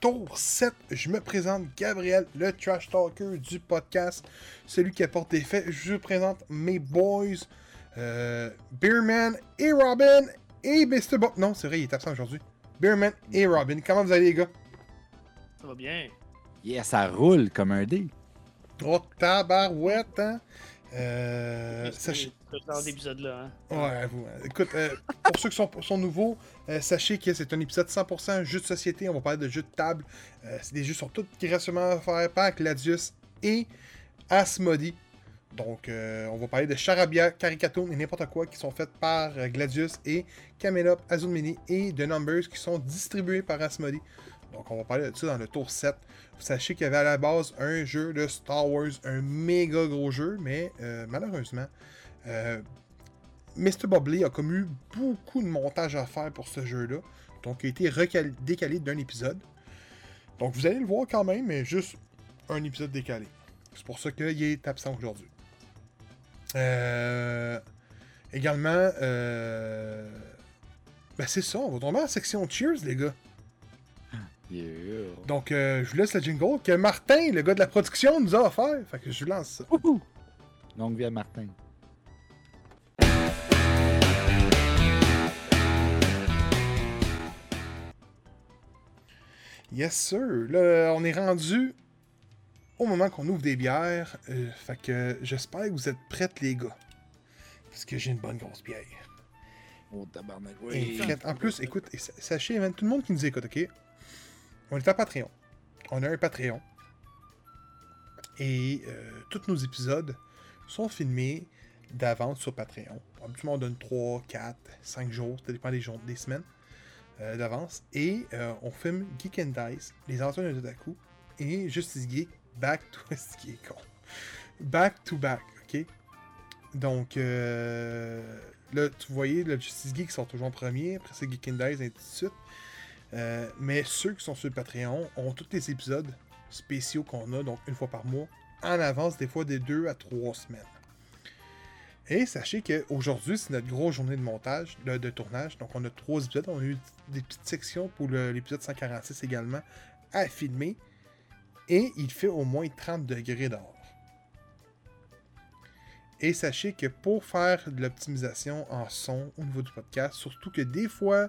Tour 7. Je me présente Gabriel, le trash talker du podcast, celui qui apporte des faits. Je vous présente mes boys, euh, Beerman et Robin et Mr. Bob. Non, c'est vrai, il est absent aujourd'hui. Beerman et Robin. Comment vous allez, les gars? Ça va bien. Yeah, ça roule comme un dé. Oh, tabarouette, hein? Euh, ce genre d'épisode-là. Hein? Ouais, vous. euh, Écoute, euh, pour ceux qui sont, sont nouveaux, euh, sachez que c'est un épisode 100% jeux de société. On va parler de jeux de table. Euh, c'est des jeux sont tous gracieusement faits par Gladius et Asmodee. Donc, on va parler de Charabia, Caricatoon et n'importe quoi qui sont faits par Gladius et Camelop, Azul Mini et The Numbers qui sont distribués par Asmodee. Donc, on va parler de ça dans le tour 7. Vous sachez qu'il y avait à la base un jeu de Star Wars, un méga gros jeu, mais euh, malheureusement, euh, Mr. Bobley a comme eu beaucoup de montage à faire pour ce jeu-là. Donc, il a été décalé d'un épisode. Donc, vous allez le voir quand même, mais juste un épisode décalé. C'est pour ça qu'il est absent aujourd'hui. Euh, également, euh, ben c'est ça, on va tomber en section Cheers, les gars. Yeah. Donc, euh, je vous laisse le jingle que Martin, le gars de la production, nous a offert. Fait que je vous lance ça. Vie à Martin. Yes, sir. Là, on est rendu au moment qu'on ouvre des bières. Euh, fait que j'espère que vous êtes prêtes, les gars. Parce que j'ai une bonne grosse bière. Oh, tabarnak, oui. En plus, écoute, sachez, tout le monde qui nous écoute, ok? On est à Patreon. On a un Patreon. Et euh, tous nos épisodes sont filmés d'avance sur Patreon. Habituellement, on donne 3, 4, 5 jours, ça dépend des, jours, des semaines euh, d'avance. Et euh, on filme Geek and Dice, Les Aventures de Otaku et Justice Geek, back to ce qui. Back to back, ok? Donc, euh, là, tu voyez, le Justice Geek sort toujours en premier, après c'est Geek and Dice, et ainsi de suite. Mais ceux qui sont sur Patreon ont tous les épisodes spéciaux qu'on a, donc une fois par mois, en avance, des fois des deux à trois semaines. Et sachez qu'aujourd'hui, c'est notre grosse journée de montage, de, tournage. Donc, on a trois épisodes. On a eu des petites sections pour l'épisode 146 également à filmer. Et il fait au moins 30 degrés dehors. Et sachez que pour faire de l'optimisation en son au niveau du podcast, surtout que des fois,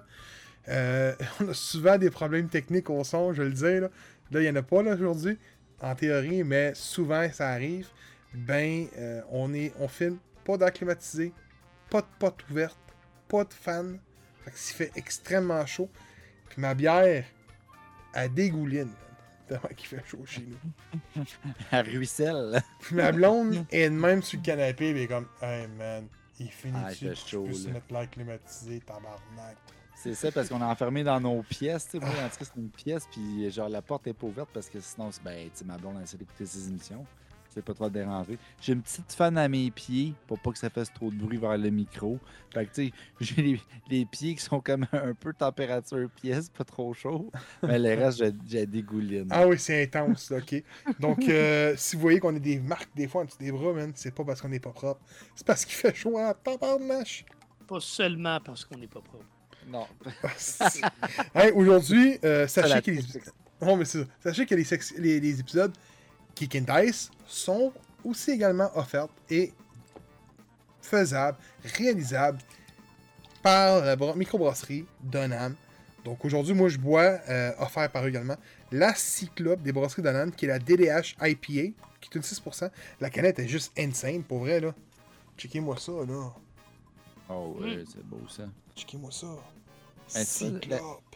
euh, on a souvent des problèmes techniques au son, je le dis. Là, il n'y en a pas aujourd'hui, en théorie, mais souvent ça arrive. Ben, euh, on, est, on filme pas d'air climatisé, pas de porte ouverte, pas de fan. Fait que s'il fait extrêmement chaud, puis ma bière, elle dégouline. Tellement qu'il fait chaud chez nous. À Ruisselle. Puis ma blonde est de même sur le canapé, mais comme, hey man, il finit Ah, il chaud, se mettre l'air climatisé, tabarnak. C'est ça, parce qu'on est enfermé dans nos pièces. Tu sais, moi, en tout cas, c'est une pièce, puis genre, la porte est pas ouverte parce que sinon, ben, tu ma blonde a essayé d'écouter ses émissions. C'est pas trop le déranger. J'ai une petite fan à mes pieds pour pas que ça fasse trop de bruit vers le micro. Fait que, tu sais, j'ai les, les pieds qui sont comme un peu température pièce, pas trop chaud. Mais le reste, j'ai- j'ai dégouline. Ah oui, c'est intense, ok. Donc, euh, si vous voyez qu'on a des marques des fois en dessous des bras, man, c'est pas parce qu'on n'est pas propre. C'est parce qu'il fait chaud à tabarnache. Pas seulement parce qu'on n'est pas propre. Non. Hey, Aujourd'hui, euh, sachez que les... Non, mais c'est ça. Sachez que les, sex- les, les épisodes Kick and Dice sont aussi également offerts et faisables, réalisables par la bra- microbrasserie Donham. Donc aujourd'hui, moi je bois, euh, offert par eux également, la Cyclope des brasseries Donham, qui est la DDH IPA, qui est une 6%. La canette est juste insane, pour vrai, là. Checkez-moi ça, là. Oh, ouais, c'est beau ça. Checkez-moi ça. Cyclope.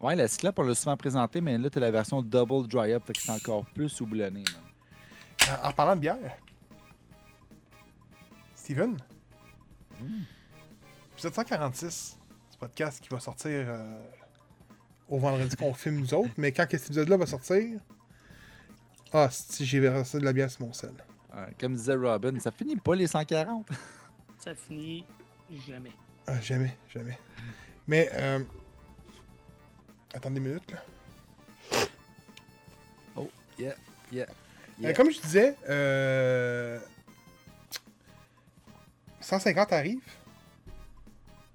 Ouais, la Cyclope, on l'a souvent présenté, mais là, t'as la version double dry up, fait que c'est encore plus houblonné. man. En, en parlant de bière, Steven, Mm. épisode 146 du podcast qui va sortir euh, au vendredi qu'on filme nous autres, mais quand que cet épisode-là va sortir, ah, si j'ai versé de la bière sur mon sel. Ouais, comme disait Robin, ça finit pas les 140. Ça finit jamais. Ah, jamais, jamais. Mais, euh, attendez une minute, là. Oh, yeah, yeah. Euh, yeah. comme je disais, euh, 150 arrive.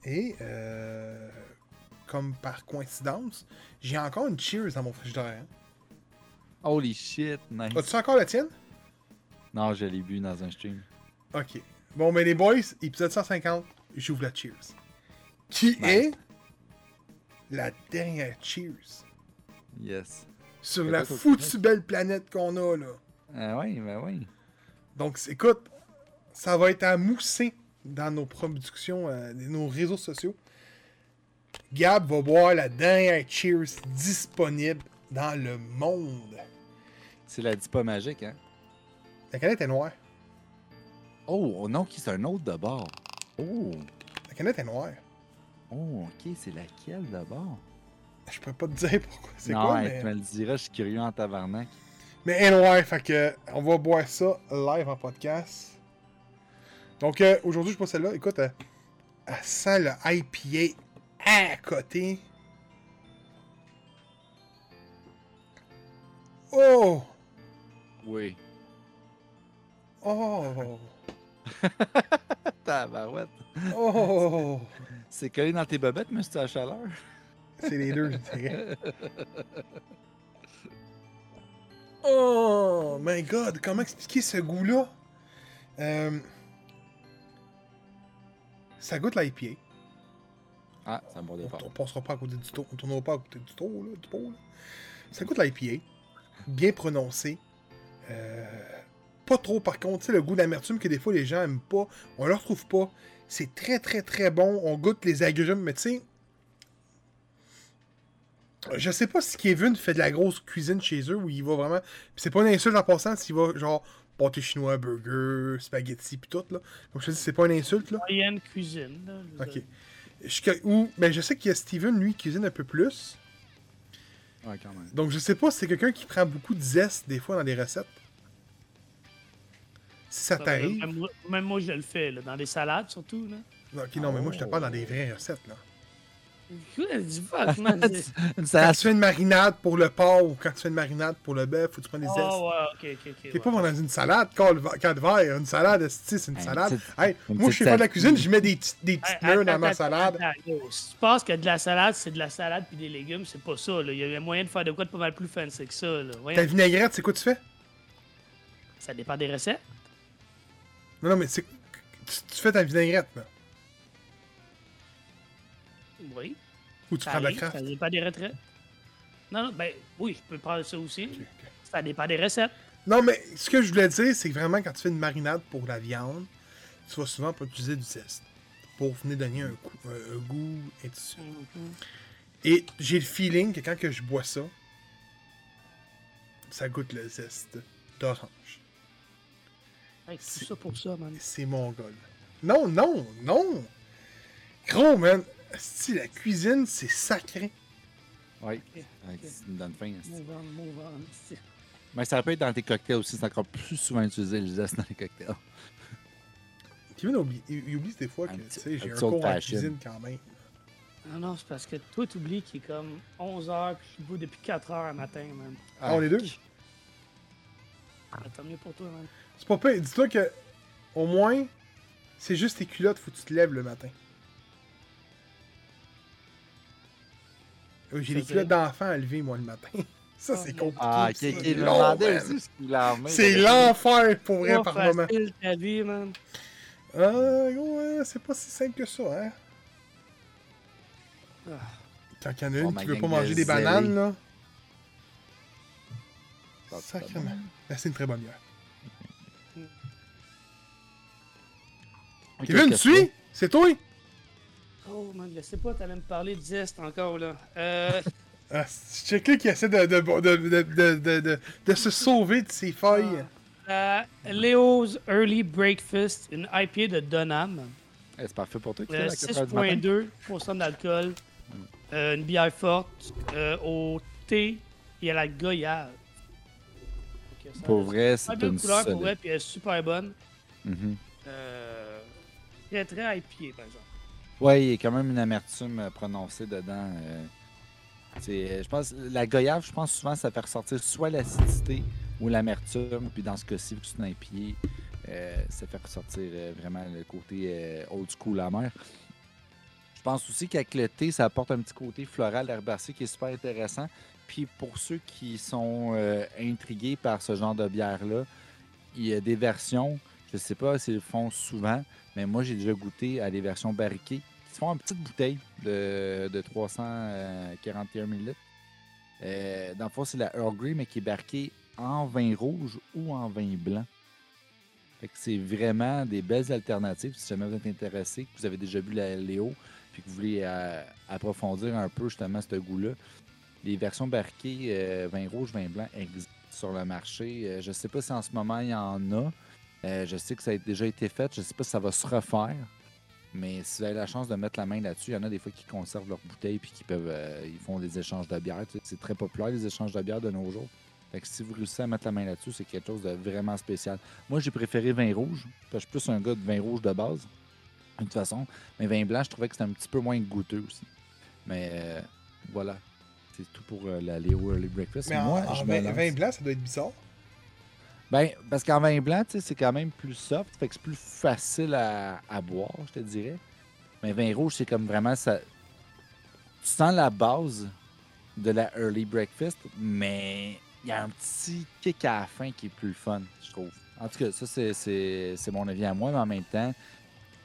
Et euh, comme par coïncidence, j'ai encore une Cheers dans mon frigidaire. hein. Holy shit, nice. As-tu encore la tienne? Non, je l'ai bu dans un stream. Ok. Bon, mais les boys, épisode 150, j'ouvre la Cheers. Qui Nice. est la dernière Cheers Yes. sur la foutue belle planète qu'on a, là. Ah oui, ben oui. Donc, écoute, ça va être à mousser dans nos productions, euh, nos réseaux sociaux. Gab va boire la dernière Cheers disponible dans le monde. C'est la pas magique, hein? La canette est noire. Oh, non, qui c'est un autre de bord. Oh, La canette est noire. Oh, ok, c'est laquelle d'abord? Je peux pas te dire pourquoi c'est Non, quoi, mais... tu me le diras, je suis curieux en tabarnak. Mais elle noire, fait que on va boire ça live en podcast. Donc euh, aujourd'hui, je bois celle-là. Écoute, euh, elle sent le IPA à côté. Oh! Oui. Oh! Tabarouette. Oh! C'est collé dans tes bobettes, mais c'est à chaleur? C'est les deux, je dirais. Oh my god, comment expliquer ce goût-là? Euh, ça goûte l'IPA. Ah, c'est un bon On, départ. on passera pas à côté du tour. On tournera pas à côté du tour, là, du pot, là. Ça goûte l'IPA. Bien prononcé. Euh, pas trop, par contre, tu sais, le goût d'amertume que des fois les gens aiment pas, on le retrouve pas. C'est très, très, très bon. On goûte les agrumes, mais tu sais. Je sais pas si Kevin fait de la grosse cuisine chez eux ou il va vraiment. Puis c'est pas une insulte en passant s'il va genre pâté chinois, burger, spaghetti pis tout là. Donc je te dis c'est pas une insulte là. Moyenne cuisine. Là, je Ok. Jusqu'à où. Mais je sais que Steven, lui, cuisine un peu plus. Ouais, quand même. Donc je sais pas si c'est quelqu'un qui prend beaucoup de zeste des fois dans les recettes. Si ça Ça, t'arrive. Même, moi- même moi, je le fais, là, dans des salades surtout. Là. Ok, non, mais moi je te parle dans des vraies recettes là. Fuck, man. Quand tu fais une marinade pour le porc ou quand tu fais une marinade pour le bœuf, faut que tu prennes des zestes. Oh, ouais, ok, ok, ok. T'es ouais. pas dans une salade, quand verre. Une salade, c'est une salade. petite- Hey, une moi, je sais faire de la cuisine, j'y mets des, petites- des petites Hey, dans ma attends, salade. attends, Si tu penses que de la salade, c'est de la salade puis des légumes, c'est pas ça. là. Il y a moyen de faire de quoi de pas mal plus fancy que ça. Là. Ta vinaigrette, c'est quoi tu fais? Ça dépend des recettes. Non, non, mais c'est. Tu, tu fais ta vinaigrette, là. Oui. Ou tu Ça, prends de la craft. ça dépend des retraites. Non, non, ben oui, je peux prendre ça aussi. Ok, ok. Ça dépend des recettes. Non, mais ce que je voulais dire, c'est que vraiment, quand tu fais une marinade pour la viande, tu vas souvent pas utiliser du zeste. Pour venir donner un, coup- un- un goût et tout ça. Mhm. Et j'ai le feeling que quand que je bois ça, ça goûte le zeste d'orange. Hey, tout ça pour ça, man. C'est mongol. Non, non, non! Gros, man! Si la cuisine, c'est sacré. Oui, Ok, ok. ça me donne faim. Move on, move on. C'est- Mais ça peut être dans tes cocktails aussi, c'est encore plus souvent utilisé le zeste dans les cocktails. Kevin oublie, il, oublie des fois que tu sais, j'ai un un cours en cuisine quand même. Non, non, c'est parce que toi, t'oublies qu'il est comme 11h puis je bois depuis 4h le matin, man. Ah, on est deux? Ah, Tant mieux pour toi, man. C'est pas pire. Dis-toi que, au moins, c'est juste tes culottes, faut que tu te lèves le matin. Euh, J'ai veut culottes d'enfant à lever, moi, le matin. Ça, Oh, c'est compliqué. Ah, ça. qui C'est demandait aussi ce qu'il a. C'est l'enfer, pour vrai, par moment. facile ta vie, man. Ah, gros, euh, c'est pas si simple que ça, hein. Ah. Quand il y en a Oh, une ma qui veut pas manger des bananes, là. C'est Sacrément. Ben, c'est une très bonne bière. Ok, Kevin, tu suis? C'est toi? Oh, man, je sais pas, t'allais me parler de zeste encore, là. Euh. Ah, c'est quelqu'un qui essaie de, de, de, de, de, de, de- de se sauver de ses feuilles. Euh, Léo's Early Breakfast, une IPA de Donham. Eh, C'est parfait pour toi Euh, fait la 4 heures du matin. 6.2% d'alcool. Euh, une bière forte. euh, au thé et à la goyave. Donc, ça Pour vrai, c'est une couleur pour vrai, puis elle est super bonne. Euh, très très IPA, par exemple. Ouais, il y a quand même une amertume euh, prononcée dedans. euh. Euh, je pense, la goyave, je pense souvent, ça fait ressortir soit l'acidité ou l'amertume. Puis dans ce cas-ci, vu que c'est un pied, ça fait ressortir euh, vraiment le côté euh, old school amer. Je pense aussi qu'avec le thé, ça apporte un petit côté floral herbacé qui est super intéressant. Puis pour ceux qui sont euh, intrigués par ce genre de bière-là, il y a des versions, je ne sais pas s'ils le font souvent, mais moi j'ai déjà goûté à des versions barriquées qui font en petite bouteille de, de 341 ml. Euh, dans le fond, c'est la Earl Grey, mais qui est barquée en vin rouge ou en vin blanc. C'est vraiment des belles alternatives si jamais vous êtes intéressé, que vous avez déjà bu la Léo, puis que vous voulez euh, approfondir un peu justement ce goût-là. Les versions barquées euh, vin rouge, vin blanc existent sur le marché. Euh, je ne sais pas si en ce moment il y en a. Euh, je sais que ça a déjà été fait. Je ne sais pas si ça va se refaire. Mais si vous avez la chance de mettre la main là-dessus, il y en a des fois qui conservent leurs bouteilles puis qui peuvent euh, ils font des échanges de bière. Tu sais, C'est très populaire les échanges de bière de nos jours. Fait que si vous réussissez à mettre la main là-dessus, c'est quelque chose de vraiment spécial. Moi, j'ai préféré vin rouge. parce que Je suis plus un gars de vin rouge de base, de toute façon. Mais vin blanc, je trouvais que c'était un petit peu moins goûteux aussi. Mais euh, voilà. C'est tout pour euh, la Léo Early Breakfast. Mais en, Moi, en je vin blanc, ça doit être bizarre. Ben, parce qu'en vin blanc, c'est quand même plus soft, fait que c'est plus facile à, à boire, je te dirais. Mais vin rouge, c'est comme vraiment ça. Tu sens la base de la early breakfast, mais il y a un petit kick à la fin qui est plus fun, je trouve. En tout cas, ça, c'est- mon avis à moi, mais en même temps,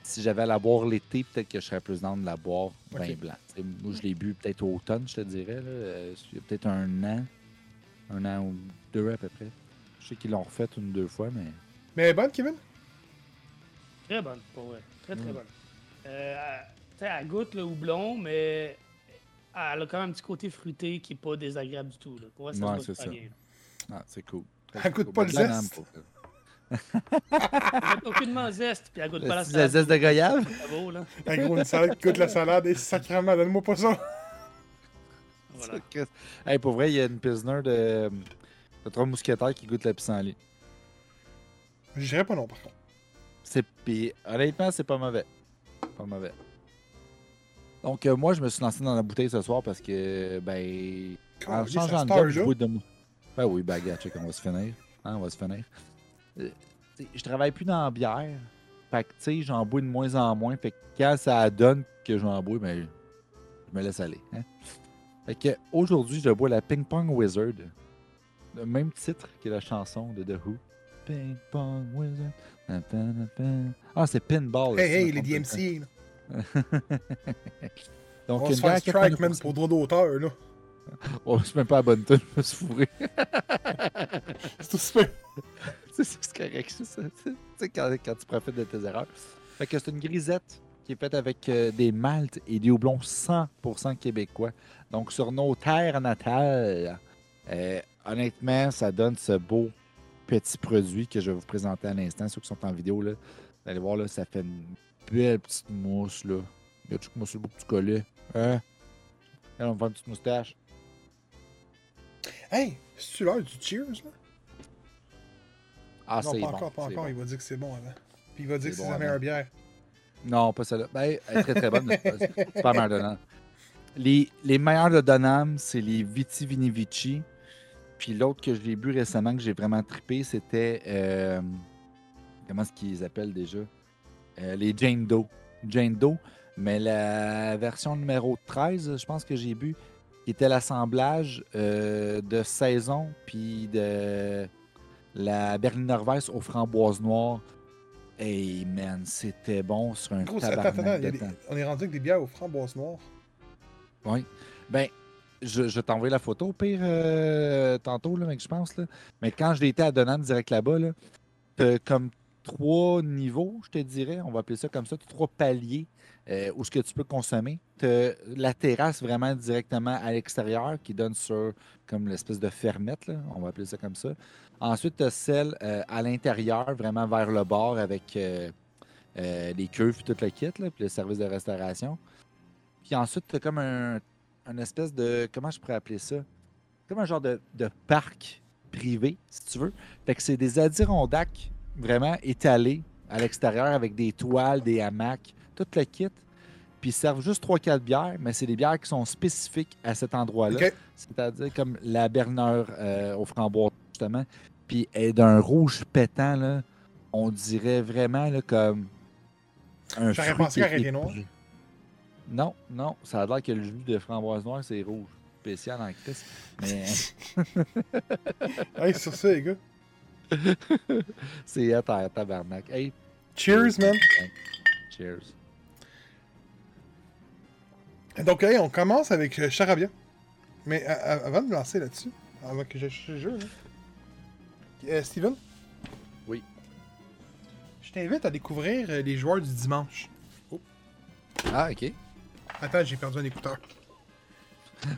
si j'avais à la boire l'été, peut-être que je serais plus dans de la boire vin blanc. Moi, je l'ai bu peut-être au automne, je te dirais. là. Euh, Il y a peut-être un an, un an ou deux à peu près. Je sais qu'ils l'ont refait une ou deux fois, mais. Mais bonne, Kevin? Très bonne, pour vrai. Très, très Mm. bonne. Euh, elle- tu sais, elle goûte le houblon, mais elle a quand même un petit côté fruité qui est pas désagréable du tout. Là. Ça Ouais, goûte c'est ça. bien. Ah, c'est cool. Très, Elle très goûte cool. pas le de la zeste. Elle goûte aucunement zeste, puis elle goûte pas la Le salade. zeste de goyave? Vaut, là. Un gros, une salade qui goûte la salade et sacrément, donne-moi pas ça. Voilà. Hey, pour vrai, il y a une Pilsner de, de trois mousquetaires qui goûte la pissenlit. Je dirais pas non, par contre. C'est puis honnêtement, c'est pas mauvais. Pas mauvais. Donc euh, moi, je me suis lancé dans la bouteille ce soir parce que ben en changeant de job, je bois de moi. Ben oui, ben gars, check, on va se finir. Hein, on va se finir. Euh, je travaille plus dans la bière. Fait que tu sais, j'en bois de moins en moins. Fait que quand ça donne que j'en bois, ben je me laisse aller. Hein? Fait que aujourd'hui, je bois la Ping Pong Wizard. Le même titre que la chanson de The Who. Ping Pong Wizard. Ah, c'est Pinball. Hey, hey, je les DMC. Donc, On une se fait à strike, 89%. pour droit d'auteur, là. Oh, c'est même pas la bonne tune, je me suis fourré. C'est tout super. c'est c'est correct, c'est ça. Tu sais, quand, quand tu profites de tes erreurs. Fait que c'est une grisette qui est faite avec euh, des maltes et des houblons 100% québécois. Donc, sur nos terres natales, euh, honnêtement, ça donne ce beau petit produit que je vais vous présenter à l'instant. Ceux qui sont en vidéo, là, vous allez voir, là, ça fait une belle petite mousse. Là. Regarde, moi sur le beau petit collet. Hein? Là, on va une petite moustache. Hey, c'est-tu l'heure du Cheers, là? Ah, non, c'est pas bon. encore, pas encore. bon. Il va dire que c'est bon avant. Puis il va dire que c'est bon sa meilleure bière. Non, pas celle-là. Ben, elle est très très bonne, mais c'est pas, pas. Les, les meilleurs de Donham, c'est les Viti Vini Vici. Puis l'autre que je l'ai bu récemment, que j'ai vraiment trippé, c'était. euh, comment est-ce qu'ils appellent déjà? Euh, Les Jane Doe. Jane Doe, mais la version numéro 13, je pense que j'ai bu, qui était l'assemblage euh, de saison, puis de la Berliner Weiss aux framboises noires. Hey man, c'était bon sur un Gros, attends, attends, de des- on est rendu avec des bières aux framboises noires. Oui. Ben, je, je t'envoie la photo au pire euh, tantôt, là, mec, je pense. Là. Mais quand je été à Donham direct là-bas, là, t'as comme trois niveaux, je te dirais. On va appeler ça comme ça. trois paliers euh, où ce que tu peux consommer. T'as la terrasse vraiment directement à l'extérieur qui donne sur comme l'espèce de fermette, on va appeler ça comme ça. Ensuite, tu as celle euh, à l'intérieur, vraiment vers le bord avec les cuves et tout le kit, puis le service de restauration. Puis ensuite, tu as comme un, un espèce de. Comment je pourrais appeler ça? Comme un genre de, de parc privé, si tu veux. Fait que c'est des Adirondacks vraiment étalés à l'extérieur avec des toiles, des hamacs, tout le kit. Puis ils servent juste 3-4 bières, mais c'est des bières qui sont spécifiques à cet endroit-là. C'est-à-dire comme la Berner euh, au framboise, justement. Puis elle est d'un rouge pétant, là. On dirait vraiment là, comme un J'aurais pensé qui qu'elle est était noire. Non, non, ça a l'air que le jus de framboise noire, c'est rouge. Spécial en Christ. Mais Hey, sur ça, les gars. c'est à terre, tabarnak. Hey, Cheers, man. cheers. Donc, hey, on commence avec euh, Charabia. Mais a- avant de me lancer là-dessus, avant que j'achète le jeu, là. Euh, Steven? Oui. Je t'invite à découvrir euh, les joueurs du dimanche. Ah, ok. Attends, j'ai perdu un écouteur.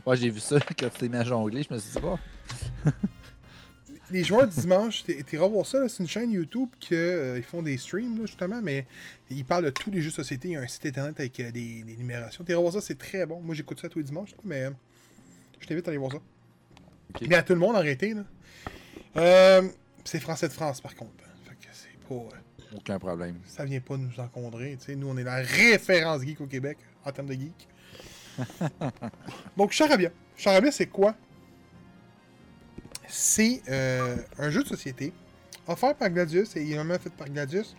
Moi, j'ai vu ça quand tu t'es mis à jongler. Je me suis dit, bon. Les joueurs du dimanche, t'es t'es revoir ça, c'est une chaîne YouTube que euh, ils font des streams, là, justement, mais ils parlent de tous les jeux de société. Il y a un site internet avec euh, des, des numérations. T'es revoir ça, c'est très bon. Moi, j'écoute ça tous les dimanches, mais euh, je t'invite à aller voir ça. Mais à tout le monde, arrêtez, là. Euh, c'est Français de France, par contre. Fait que c'est pas... Aucun problème. ça vient pas nous encombrer. tu. Nous, on est la référence geek au Québec en termes de geek. Donc, Charabia. Charabia, c'est quoi? C'est euh, un jeu de société offert par Gladius et également fait par Gladius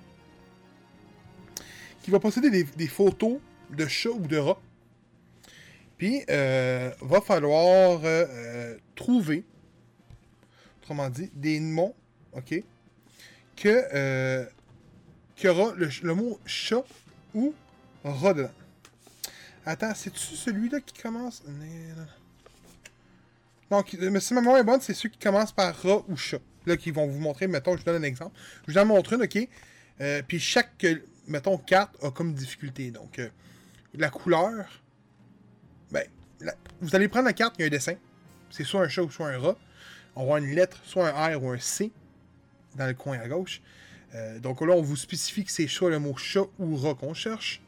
qui va posséder des, photos de chats ou de rats. Puis, euh, va falloir euh, trouver, autrement dit, des noms, ok, que euh, qu'il y aura le, le mot chat ou rat dedans. Attends, c'est-tu celui-là qui commence? Non, qui- mais si ma mémoire est bonne, c'est ceux qui commencent par rat ou chat. Là, qui vont vous montrer, mettons, je vous donne un exemple. Je vous en montre une, ok? Euh, puis chaque, euh, mettons, carte a comme difficulté. Donc, euh, la couleur. Ben, vous allez prendre la carte, il y a un dessin. C'est soit un chat ou soit un rat. On avoir une lettre, soit un R ou un C dans le coin à gauche. Euh, donc là, on vous spécifie que c'est soit le mot chat ou rat qu'on cherche.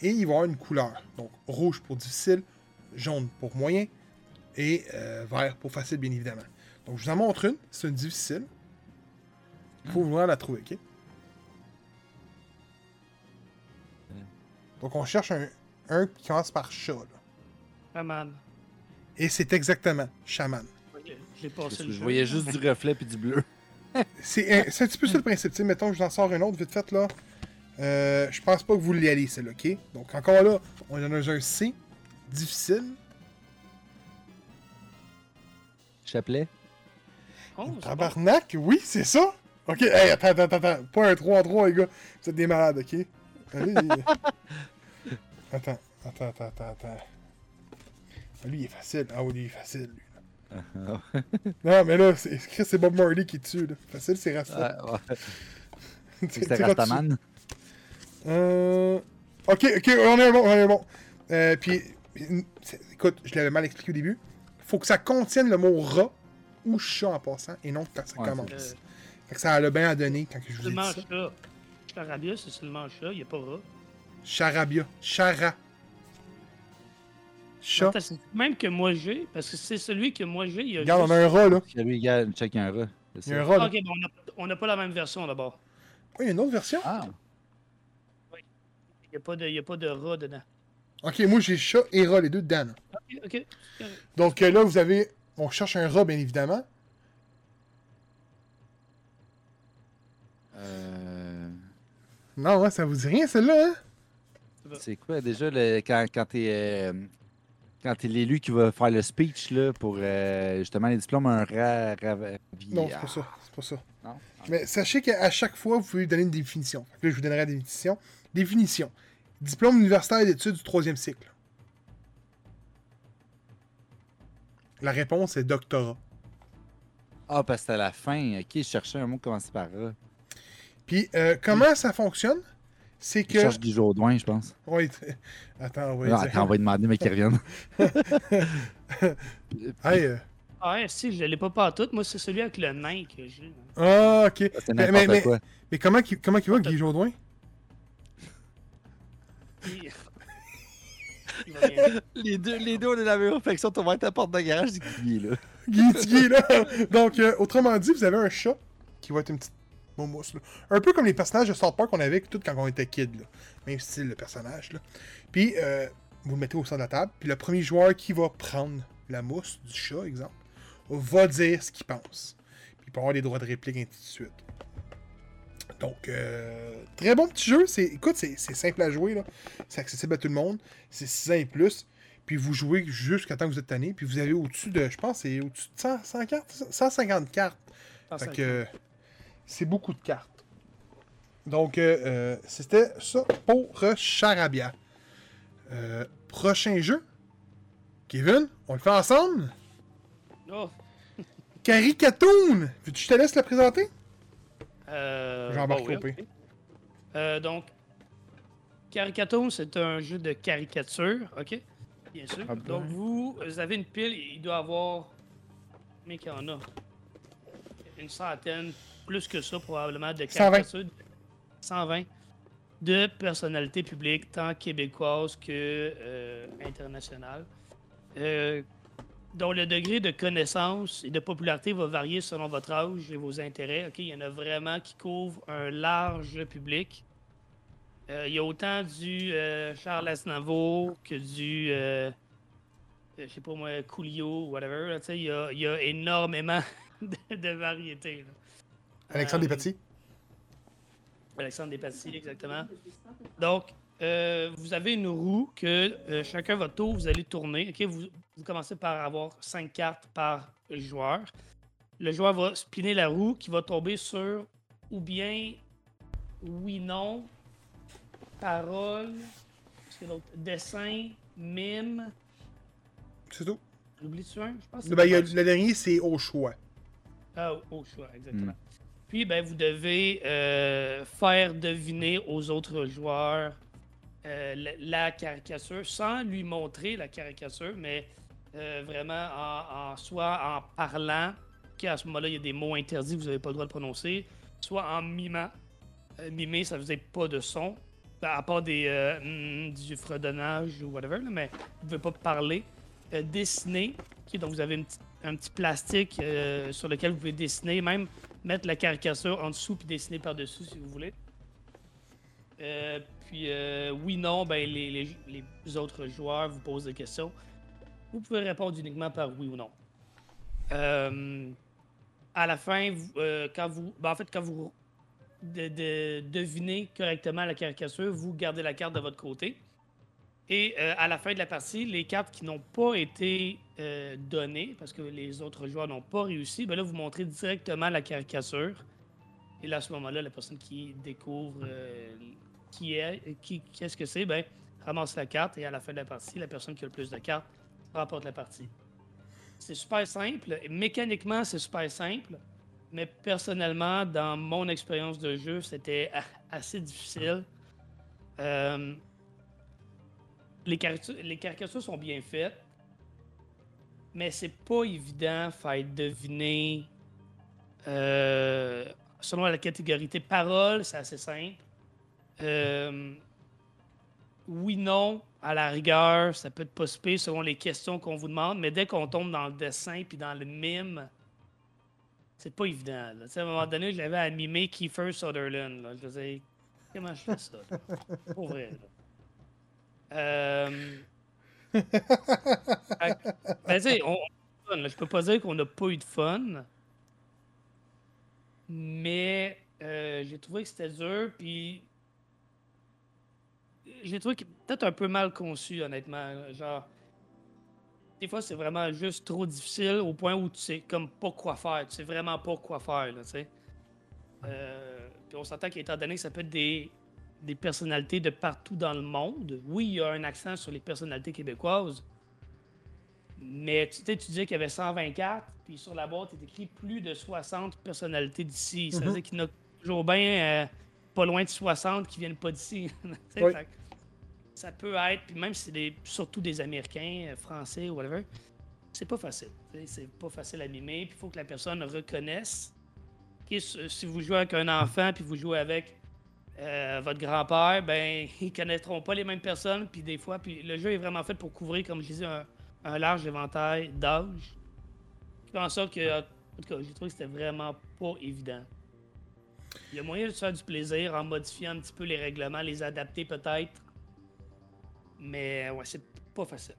Et il va y avoir une couleur. Donc rouge pour difficile, jaune pour moyen et euh, vert pour facile, bien évidemment. Donc je vous en montre une. C'est une difficile. Il faut vouloir la trouver, ok? Donc on cherche un, un qui commence par chat. là. Ah, man. Et c'est exactement chaman. Passé le je voyais juste du reflet puis du bleu. C'est un, c'est un petit peu ça le principe. Tu sais, mettons, je vous en sors une autre vite fait là. Euh, je pense pas que vous l'y allez, celle-là, ok? Donc encore là, on en a un C. Difficile. Chapelet. Oh, c'est bon. Tabarnak, oui, c'est ça? Ok, hey, attends, attends, attends. Pas un 3 en 3, les gars. Vous êtes des malades, ok? Allez. attends, attends, attends, attends, attends. Ah, Lui, il est facile. Ah oui, lui, il est facile, lui. Non, mais là, c'est c'est Bob Marley qui tue, là. Facile, c'est Rasta. Ouais. Rates Rastaman. Euh... Ok, ok, on est bon, on est un bon. Euh, puis, c'est- écoute, je l'avais mal expliqué au début. Faut que ça contienne le mot rat ou chat en passant, et non quand ça Ouais, commence. Fait que ça a le bien à donner quand que je vous ai dit ça. chat. Charabia, c'est seulement chat, il n'y a pas rat. Charabia. Chara. Chat. Même que moi j'ai, parce que c'est celui que moi j'ai, il y a Regarde, on a un rat, là. Lui, gars, check un rat. Il y a un rat, Ah, là. Ok, bon, on a- on n'a pas la même version d'abord. Oui, il y a une autre version. Ah, Il n'y a, pas de- il y a pas de rat dedans. Ok, moi j'ai chat et rat, les deux dedans. Ok, ok. Donc euh, là, vous avez. On cherche un rat, bien évidemment. euh, Non, hein, ça vous dit rien, celle-là, hein? c'est quoi déjà le, quand, quand t'es euh, quand t'es l'élu qui va faire le speech là, pour euh, justement les diplômes, un rat. rat- Non, c'est pas ça. C'est pas ça. Non? Mais sachez qu'à chaque fois, vous pouvez lui donner une définition. Là, je vous donnerai la définition. Définition. Diplôme universitaire d'études du troisième cycle. La réponse est doctorat. Ah, parce que c'était à la fin. Ok, je cherchais un mot commencé par rat. Puis, euh, comment ça fonctionne? C'est Je que... cherche Guy Jodoin, je pense. Oui, attends, on va lui demander, mais qu'il revienne. Hey, euh, Ah, ouais, si, je ne l'ai pas partout. Moi, c'est celui avec le nain que j'ai. Ah, ok. Mais- mais- mais- comment il comment qu'il va, Guy Jodoin? Les deux, les deux, on est la même réflexion. À la porte de garage, c'est Guy, là. Guy, Guy, là. Donc, euh, autrement dit, vous avez un chat qui va être une petite moumousse, là. Un peu comme les personnages de South Park qu'on avait tout quand on était kid, là. Même style de personnage, là. Puis, euh, vous le mettez au centre de la table, puis le premier joueur qui va prendre la mousse du chat, exemple, va dire ce qu'il pense. Puis il peut avoir des droits de réplique, ainsi de suite. Donc, euh, très bon petit jeu. C'est, écoute, c'est, simple à jouer. Là. C'est accessible à tout le monde. C'est 6 ans et plus. Puis vous jouez jusqu'à temps que vous êtes tanné. Puis vous avez au-dessus de, je pense, c'est au-dessus de 100, 100 cartes, 150 cartes. Fait que euh, c'est beaucoup de cartes. Donc, euh, euh, c'était ça pour Charabia. Euh, prochain jeu. Kevin, on le fait ensemble? Oh, Caricatoon! Veux-tu que je te laisse le présenter? Euh, oui, P. ok. Euh, donc, Caricatoon, c'est un jeu de caricature, ok? Bien sûr. Ah ben. Donc, vous, vous avez une pile, il doit avoir. Combien qu'il y en a Une centaine, plus que ça, probablement, de 120. caricatures. 120 de personnalités publiques, tant québécoises que euh, internationales, euh, dont le degré de connaissance et de popularité va varier selon votre âge et vos intérêts. Il y en a vraiment qui couvrent un large public. Euh, il y a autant du euh, Charles Aznavour que du, euh, euh, je sais pas moi, Coolio ou whatever. là, tu sais, il, y a, il y a énormément de, de variétés. Alexandre Despatie? Alexandre Despatie, exactement. Donc, euh, vous avez une roue que euh, chacun votre tour, vous allez tourner. ok? Vous, vous commencez par avoir cinq cartes par joueur. Le joueur va spinner la roue qui va tomber sur ou bien oui, non, parole, dessin, mime. C'est tout. Oublie-tu un? Je pense que Ben, le dernier, c'est au choix. Ah, au choix, exactement. Mm. Puis, ben, vous devez euh, faire deviner aux autres joueurs euh, la, caricature sans lui montrer la caricature, mais euh, vraiment en, soit en parlant, qu'à ce moment-là, il y a des mots interdits que vous n'avez pas le droit de prononcer, soit en mimant. Euh, mimer, ça faisait pas de son, ben, à part des, mm, du fredonnage ou whatever, mais vous ne pouvez pas parler. Dessiner, donc vous avez un petit plastique sur lequel vous pouvez dessiner, même mettre la caricature en dessous puis dessiner par-dessus si vous voulez. Euh, puis euh, oui, non, ben les, autres joueurs vous posent des questions. Vous pouvez répondre uniquement par oui ou non. Euh, à la fin, quand vous, ben, en fait, quand vous de, de- devinez correctement la caricature, vous gardez la carte de votre côté. Et à la fin de la partie, les cartes qui n'ont pas été données, parce que les autres joueurs n'ont pas réussi, ben là, vous montrez directement la caricature. Et à ce moment-là, la personne qui découvre qui est, qui, qu'est-ce que c'est, ben, ramasse la carte et à la fin de la partie, la personne qui a le plus de cartes remporte la partie. C'est super simple. Mécaniquement, c'est super simple. Mais personnellement, dans mon expérience de jeu, c'était assez difficile. Euh, les caricatures sont bien faites, mais c'est pas évident faire deviner euh, selon la catégorie. Tes paroles, c'est assez simple. Euh, oui, non, à la rigueur, ça peut être pas si pire selon les questions qu'on vous demande, mais dès qu'on tombe dans le dessin puis dans le mime, c'est pas évident. À un moment donné, je l'avais à mimer Kiefer Sutherland. là. Je disais, comment je fais ça? là? Pour vrai. là. Euh... ben, on, je peux pas dire qu'on n'a pas eu de fun, mais euh, j'ai trouvé que c'était dur, puis j'ai trouvé que peut-être un peu mal conçu, honnêtement. Genre, des fois, c'est vraiment juste trop difficile au point où tu sais comme pas quoi faire. Tu sais vraiment pas quoi faire, là, tu sais. Euh, puis on s'entend qu'étant donné que ça peut être des, des personnalités de partout dans le monde, oui, il y a un accent sur les personnalités québécoises, mais tu sais, tu disais qu'il y avait 124, puis sur la boîte, il est écrit plus de 60 personnalités d'ici. Ça veut Mhm. dire qu'il y en a toujours bien euh, pas loin de 60 qui viennent pas d'ici. Oui. fait ça peut être, puis même si c'est surtout des Américains, euh, Français ou whatever, c'est pas facile. C'est pas facile à mimer, puis il faut que la personne reconnaisse. Ok, si si vous jouez avec un enfant, puis vous jouez avec euh, votre grand-père, ben ils connaîtront pas les mêmes personnes, puis des fois, puis le jeu est vraiment fait pour couvrir, comme je disais, un, large éventail d'âge. En sorte que, en tout cas, j'ai trouvé que c'était vraiment pas évident. Il y a moyen de se faire du plaisir en modifiant un petit peu les règlements, les adapter peut-être. Mais ouais, c'est pas facile.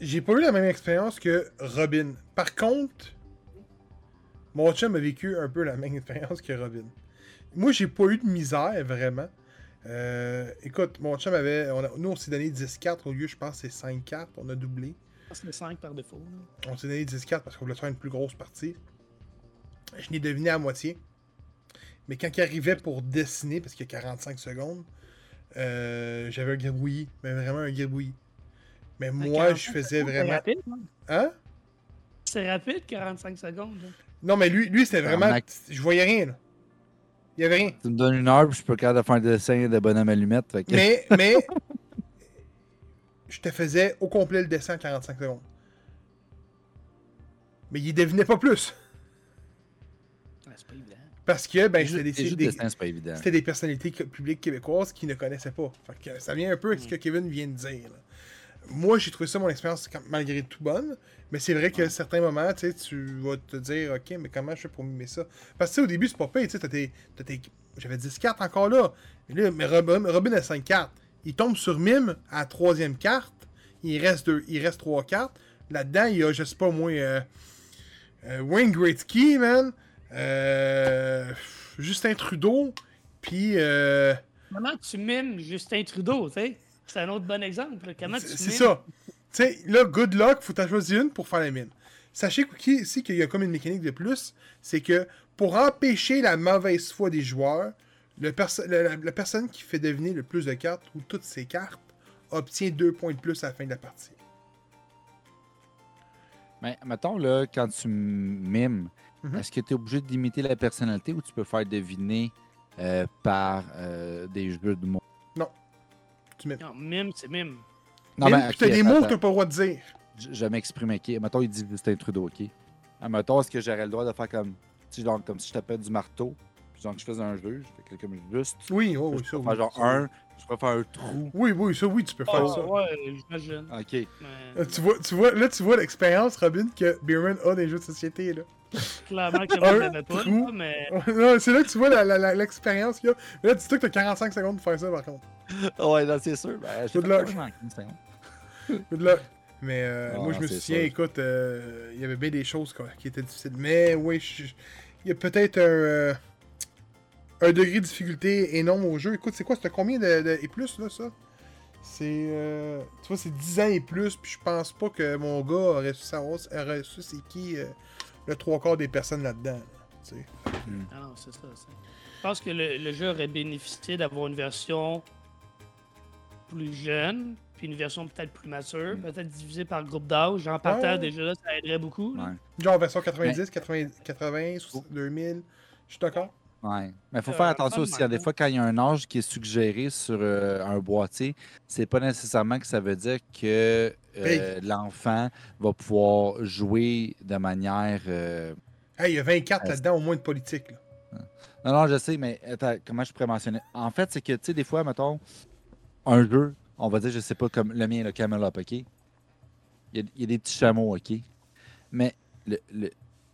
J'ai pas eu la même expérience que Robin. Par contre, mon chum a vécu un peu la même expérience que Robin. moi, j'ai pas eu de misère, vraiment. Euh, écoute, mon chum avait. on a- nous, on s'est donné 10 cartes au lieu, je pense, c'est 5 cartes. On a doublé. Je pense que c'est 5 par défaut. là. On s'est donné 10 cartes parce qu'on voulait faire une plus grosse partie. Je l'ai deviné à moitié. Mais quand il arrivait pour dessiner, parce qu'il y a 45 secondes, euh, j'avais un gribouillis. Mais vraiment un gribouillis. Mais moi, je 45 faisais secondes, C'est vraiment. rapide, hein? Hein? C'est rapide, 45 secondes. là. Non, mais lui, lui c'était vraiment. Je voyais rien, là. Il y avait rien. Tu me donnes une heure, puis je peux capable de faire un dessin de bonhomme allumette. Que... Mais, mais. je te faisais au complet le dessin en 45 secondes. Mais il devinait pas plus. Ouais, c'est pas évident. Parce que, ben, c'était des, des- personnalités que- publiques québécoises qui ne connaissaient pas. Fait que ça vient un peu avec ce que Kevin vient de dire. là. Moi, j'ai trouvé ça, mon expérience, malgré tout bonne. Mais c'est vrai qu'à certains moments, tu vas te dire, OK, mais comment je fais pour mimer ça? Parce que, au début, c'est pas payé, J'avais 10 cartes encore là. Mais là, mais Robin, Robin a 5 cartes. Il tombe sur Mime à la troisième carte. Il reste, deux, il reste 3 cartes. Là-dedans, il y a, je sais pas moi, euh, euh, Wayne Gretzky, man. Euh, Justin Trudeau. Puis, euh, Comment tu mimes Justin Trudeau, tu sais? C'est un autre bon exemple. Comment tu c'est mimes? c'est ça. Tu sais, là, good luck, faut t'en choisir une pour faire la mine. Sachez ici qu'il y a comme une mécanique de plus, c'est que pour empêcher la mauvaise foi des joueurs, le perso- la, la- la personne qui fait deviner le plus de cartes ou toutes ses cartes obtient deux points de plus à la fin de la partie. Mais mettons, là, quand tu mimes, Mhm. est-ce que tu es obligé d'imiter la personnalité ou tu peux faire deviner euh, par euh, des jeux de mots? Tu mimes. Non, mime, c'est mime. Non, Mime, mais puis t'as des mots que t'as pas le droit de dire. Je, je m'exprime, ok. Mettons, il dit Justin Trudeau, ok. Mettons, est-ce que j'aurais le droit de faire comme, tu sais, genre, comme si je tapais du marteau, puis genre que je faisais un jeu, je fais comme juste, Oui, oh, oui, ça, oui. genre ça, un, je peux faire un trou. Oui, oui, ça, oui, tu peux faire Ah, ça. ouais, j'imagine. Ok. Mais Euh, Tu vois, tu vois, là, tu vois l'expérience, Robin, que Beerman a des jeux de société, là. clairement que Un trou. là, mais non, c'est là que tu vois l'expérience qu'il y a. Mais là, dis-toi que t'as 45 secondes pour faire ça, par contre. ouais, non, c'est sûr. Ben, je Good luck. Good luck. Mais euh, Ah, moi, je me souviens, sûr. écoute, euh, il y avait bien des choses quoi, qui étaient difficiles. Mais oui, il y a peut-être un, euh, un degré de difficulté énorme au jeu. Écoute, c'est quoi C'était combien de, de- et plus, là, ça? C'est. euh, tu vois, c'est 10 ans et plus, puis je pense pas que mon gars aurait su savoir aurait su c'est qui euh, le trois quarts des personnes là-dedans. là, sais. Ah non, c'est ça, ça. Je pense que le, le jeu aurait bénéficié d'avoir une version plus jeune, puis une version peut-être plus mature, Mm. peut-être divisée par groupe d'âge. En partant Ouais. déjà là, ça aiderait beaucoup. Ouais. Genre version 90, 80, 80, 2000. Je suis d'accord. Ouais. Mais il faut Euh, faire attention aussi. hein, Des hein. fois, quand il y a un âge qui est suggéré sur euh, un boîtier, c'est pas nécessairement que ça veut dire que euh, l'enfant va pouvoir jouer de manière. euh, Hey, il y a 24 Ouais, là-dedans, au moins de politique. Là. Non, non, je sais, mais attends, comment je pourrais mentionner? En fait, c'est que, tu sais, des fois, mettons, un jeu, on va dire, je sais pas, comme le mien, le Camelot, OK? Il y, a, il y a des petits chameaux, OK? Mais le, le-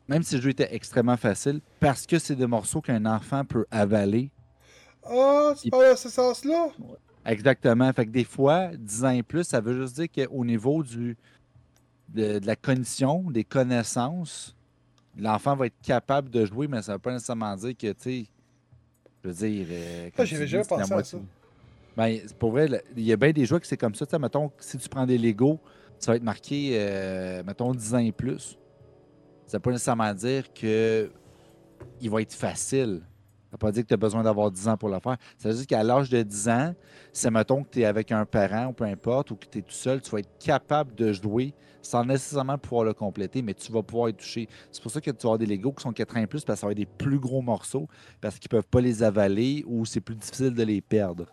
même si le jeu était extrêmement facile, parce que c'est des morceaux qu'un enfant peut avaler, Ah, c'est Il- pas dans ce sens-là? Exactement. Fait que des fois, 10 ans et plus, ça veut juste dire qu'au niveau du, de, de la cognition, des connaissances, l'enfant va être capable de jouer, mais ça veut pas nécessairement dire que, tu sais, je veux dire. euh, j'avais jamais pensé à ça. Ben, pour vrai, il y a bien des jeux que c'est comme ça. Tu sais, mettons, si tu prends des Lego, ça va être marqué, euh, mettons, 10 ans et plus. Ça veut pas nécessairement dire que il va être facile. Ça veut pas dire que tu as besoin d'avoir 10 ans pour le faire. Ça veut dire qu'à l'âge de 10 ans, c'est mettons que tu es avec un parent ou peu importe, ou que tu es tout seul, tu vas être capable de jouer sans nécessairement pouvoir le compléter, mais tu vas pouvoir y toucher. C'est pour ça que tu vas avoir des Legos qui sont 4 ans et plus, parce que ça va être des plus gros morceaux, parce qu'ils peuvent pas les avaler ou c'est plus difficile de les perdre.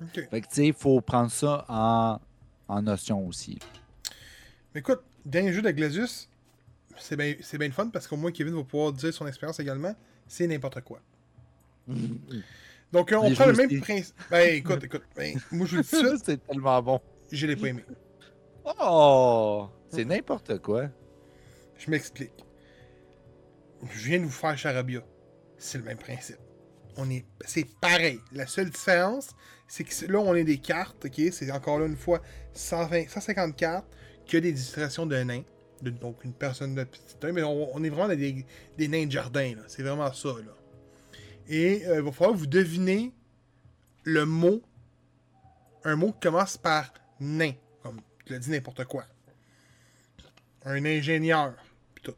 Ok. Fait que tu sais, il faut prendre ça en, en notion aussi. Mais écoute, dernier jeu de Gladius, c'est bien c'est bien le fun parce qu'au moins Kevin va pouvoir dire son expérience également. C'est n'importe quoi. Donc, euh, on prend le même principe. Ben, écoute, écoute. ben, moi, je vous dis c'est tellement bon. je l'ai pas aimé. Oh! C'est n'importe quoi. Je m'explique. Je viens de vous faire Charabia. C'est le même principe. On est, c'est pareil. La seule différence, c'est que là, on est des cartes, ok? C'est encore là une fois 120, 150 cartes, qui a des illustrations de nains. de- donc une personne de petite taille, mais on, on est vraiment des, des nains de jardin, là. C'est vraiment ça, là. Et euh, il va falloir que vous devinez le mot. Un mot qui commence par nain. Comme tu l'as dit n'importe quoi. Un ingénieur. Puis tout.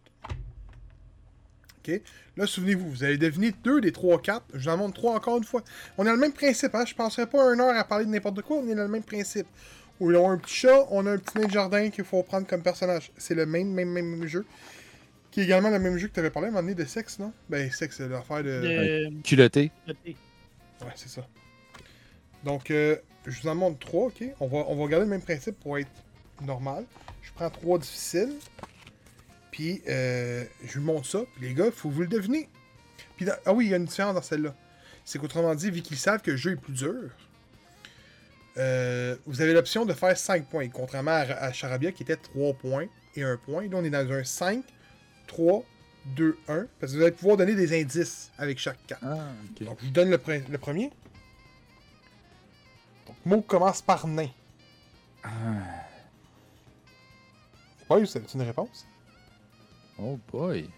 OK? Là, souvenez-vous, vous avez deviné deux des trois quatre. Je vous en montre trois encore une fois. On a le même principe, hein? Je passerai pas une heure à parler de n'importe quoi, on est dans le même principe. Où on a un petit chat, on a un petit nain de jardin qu'il faut prendre comme personnage. C'est le même, même, même jeu. Qui est également le même jeu que tu avais parlé à un moment donné de sexe, non? Ben, sexe, c'est l'affaire de. De... Culotté. Ouais, c'est ça. Donc, euh, je vous en montre trois, ok? On va, on va garder le même principe pour être normal. Je prends trois difficiles. Puis, euh, je vous montre ça. Puis, les gars, faut vous le devinez. Puis, dans- ah oui, il y a une différence dans celle-là. C'est qu'autrement dit, vu qu'ils savent que le jeu est plus dur, euh, vous avez l'option de faire 5 points. Contrairement à, à Charabia qui était 3 points et 1 point. Là, on est dans un 5, 3, 2, 1. Parce que vous allez pouvoir donner des indices avec chaque carte. Ah, ok. Donc, je vous donne le, pre- le premier. Donc, mot commence par nain. Ah. Oui, c'est une réponse. Oh boy.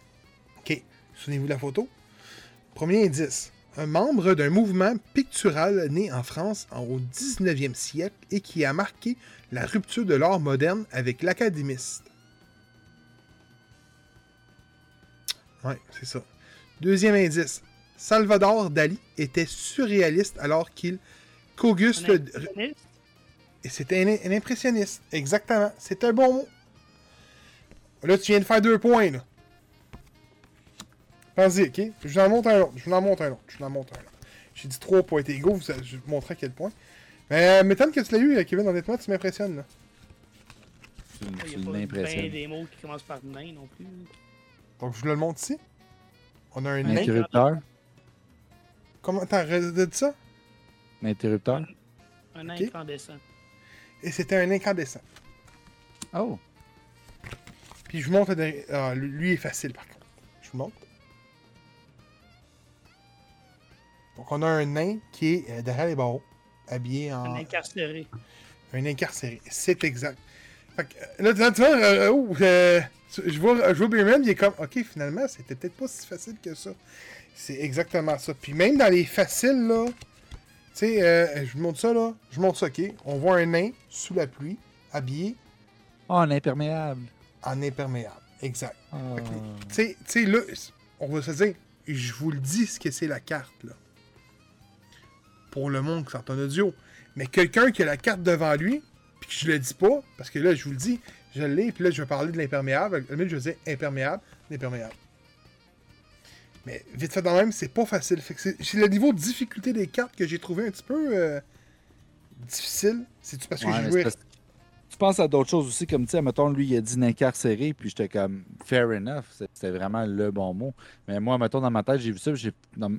Ok, souvenez-vous de la photo. Premier indice. Un membre d'un mouvement pictural né en France au 19e siècle et qui a marqué la rupture de l'art moderne avec l'académiste. Ouais, c'est ça. Deuxième indice. Salvador Dali était surréaliste alors qu'il qu'Auguste Un le- impressionniste? et c'était un, un impressionniste. Exactement. C'est un bon mot. Là, tu viens de faire deux points, là. Vas-y, ok? Je vous en montre un autre. Je vous en montre un autre. Je vous en montre un autre. J'ai dit trois points égaux. Vous, je vais vous montrer à quel point. Mais euh, m'étonne que tu l'as eu, euh, Kevin? Honnêtement, tu m'impressionnes, là. Tu, Il tu n'y a pas des mots qui commencent par nain non plus. Donc, je vous le montre ici. On a un Un nain. interrupteur. Comment t'as dit ça? Un interrupteur. Un incandescent. Et c'était un incandescent. Oh. Puis je vous montre dernier- Ah, lui lui est facile, par contre. Je vous montre. Donc, on a un nain qui est euh, derrière les barreaux, habillé en. Un incarcéré. Un incarcéré. C'est exact. Fait que, euh, là, tu vois, euh, oh, euh, je vois, je vois Beerman, il est comme, ok, finalement, c'était peut-être pas si facile que ça. C'est exactement ça. Puis même dans les faciles, là, tu sais, euh, je vous montre ça, là. Je montre ça, ok. On voit un nain sous la pluie, habillé Oh, un imperméable. en imperméable. Exact. Ah. Tu sais- là, on va se dire, je vous le dis ce que c'est la carte, là. Pour le monde qui s'entend en audio. Mais quelqu'un qui a la carte devant lui, que je le dis pas, parce que là, je vous le dis, je l'ai, puis là, je vais parler de l'imperméable. Limite, je dire imperméable, l'imperméable. Mais vite fait, dans même, c'est pas facile. Fait que c'est le niveau de difficulté des cartes que j'ai trouvé un petit peu euh, difficile. C'est-tu parce que j'ai joué. parce Tu penses à d'autres choses aussi, comme tu sais, mettons, lui, il a dit incarcéré, puis j'étais comme, fair enough, c'était vraiment le bon mot. Mais moi, mettons, dans ma tête, j'ai vu ça, puis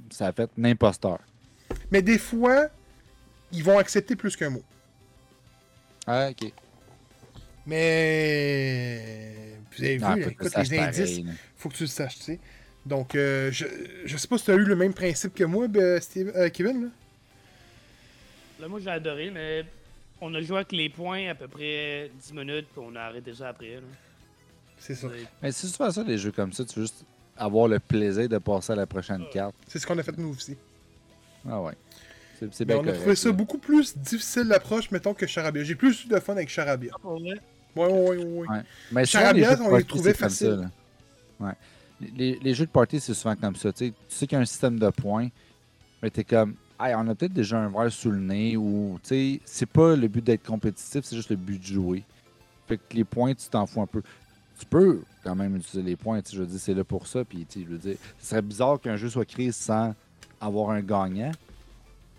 ça a fait n'imposteur. Mais des fois, ils vont accepter plus qu'un mot. Ah, ok. Mais. Vous avez vu, Ah, que écoute, les indices, pareil, là. faut que tu le saches, tu sais. Donc, euh, je, je sais pas si tu as eu le même principe que moi, ben, Steve- euh, Kevin. Là. Là, moi, j'ai adoré, mais on a joué avec les points à peu près 10 minutes, puis on a arrêté ça après. C'est ça. C'est- Mais si tu fais ça, des jeux comme ça, tu veux juste avoir le plaisir de passer à la prochaine carte. C'est ce qu'on a fait nous aussi. Ah ouais. C'est c'est Mais bien on a trouvé ça beaucoup plus difficile l'approche, mettons, que Charabia. J'ai plus eu de fun avec Charabia. Ah? Ouais, ouais, ouais, ouais. Ouais. Mais souvent, Charabia, les on les trouvait faciles. Ouais. Les, les jeux de party, c'est souvent comme ça. Tu sais, tu sais qu'il y a un système de points, mais t'es comme, hey, on a peut-être déjà un verre sous le nez, ou, tu sais, c'est pas le but d'être compétitif, c'est juste le but de jouer. Fait que les points, tu t'en fous un peu. Tu peux quand même utiliser les points, tu sais, je veux dire, c'est là pour ça, puis, je veux dire, ce serait bizarre qu'un jeu soit créé sans avoir un gagnant,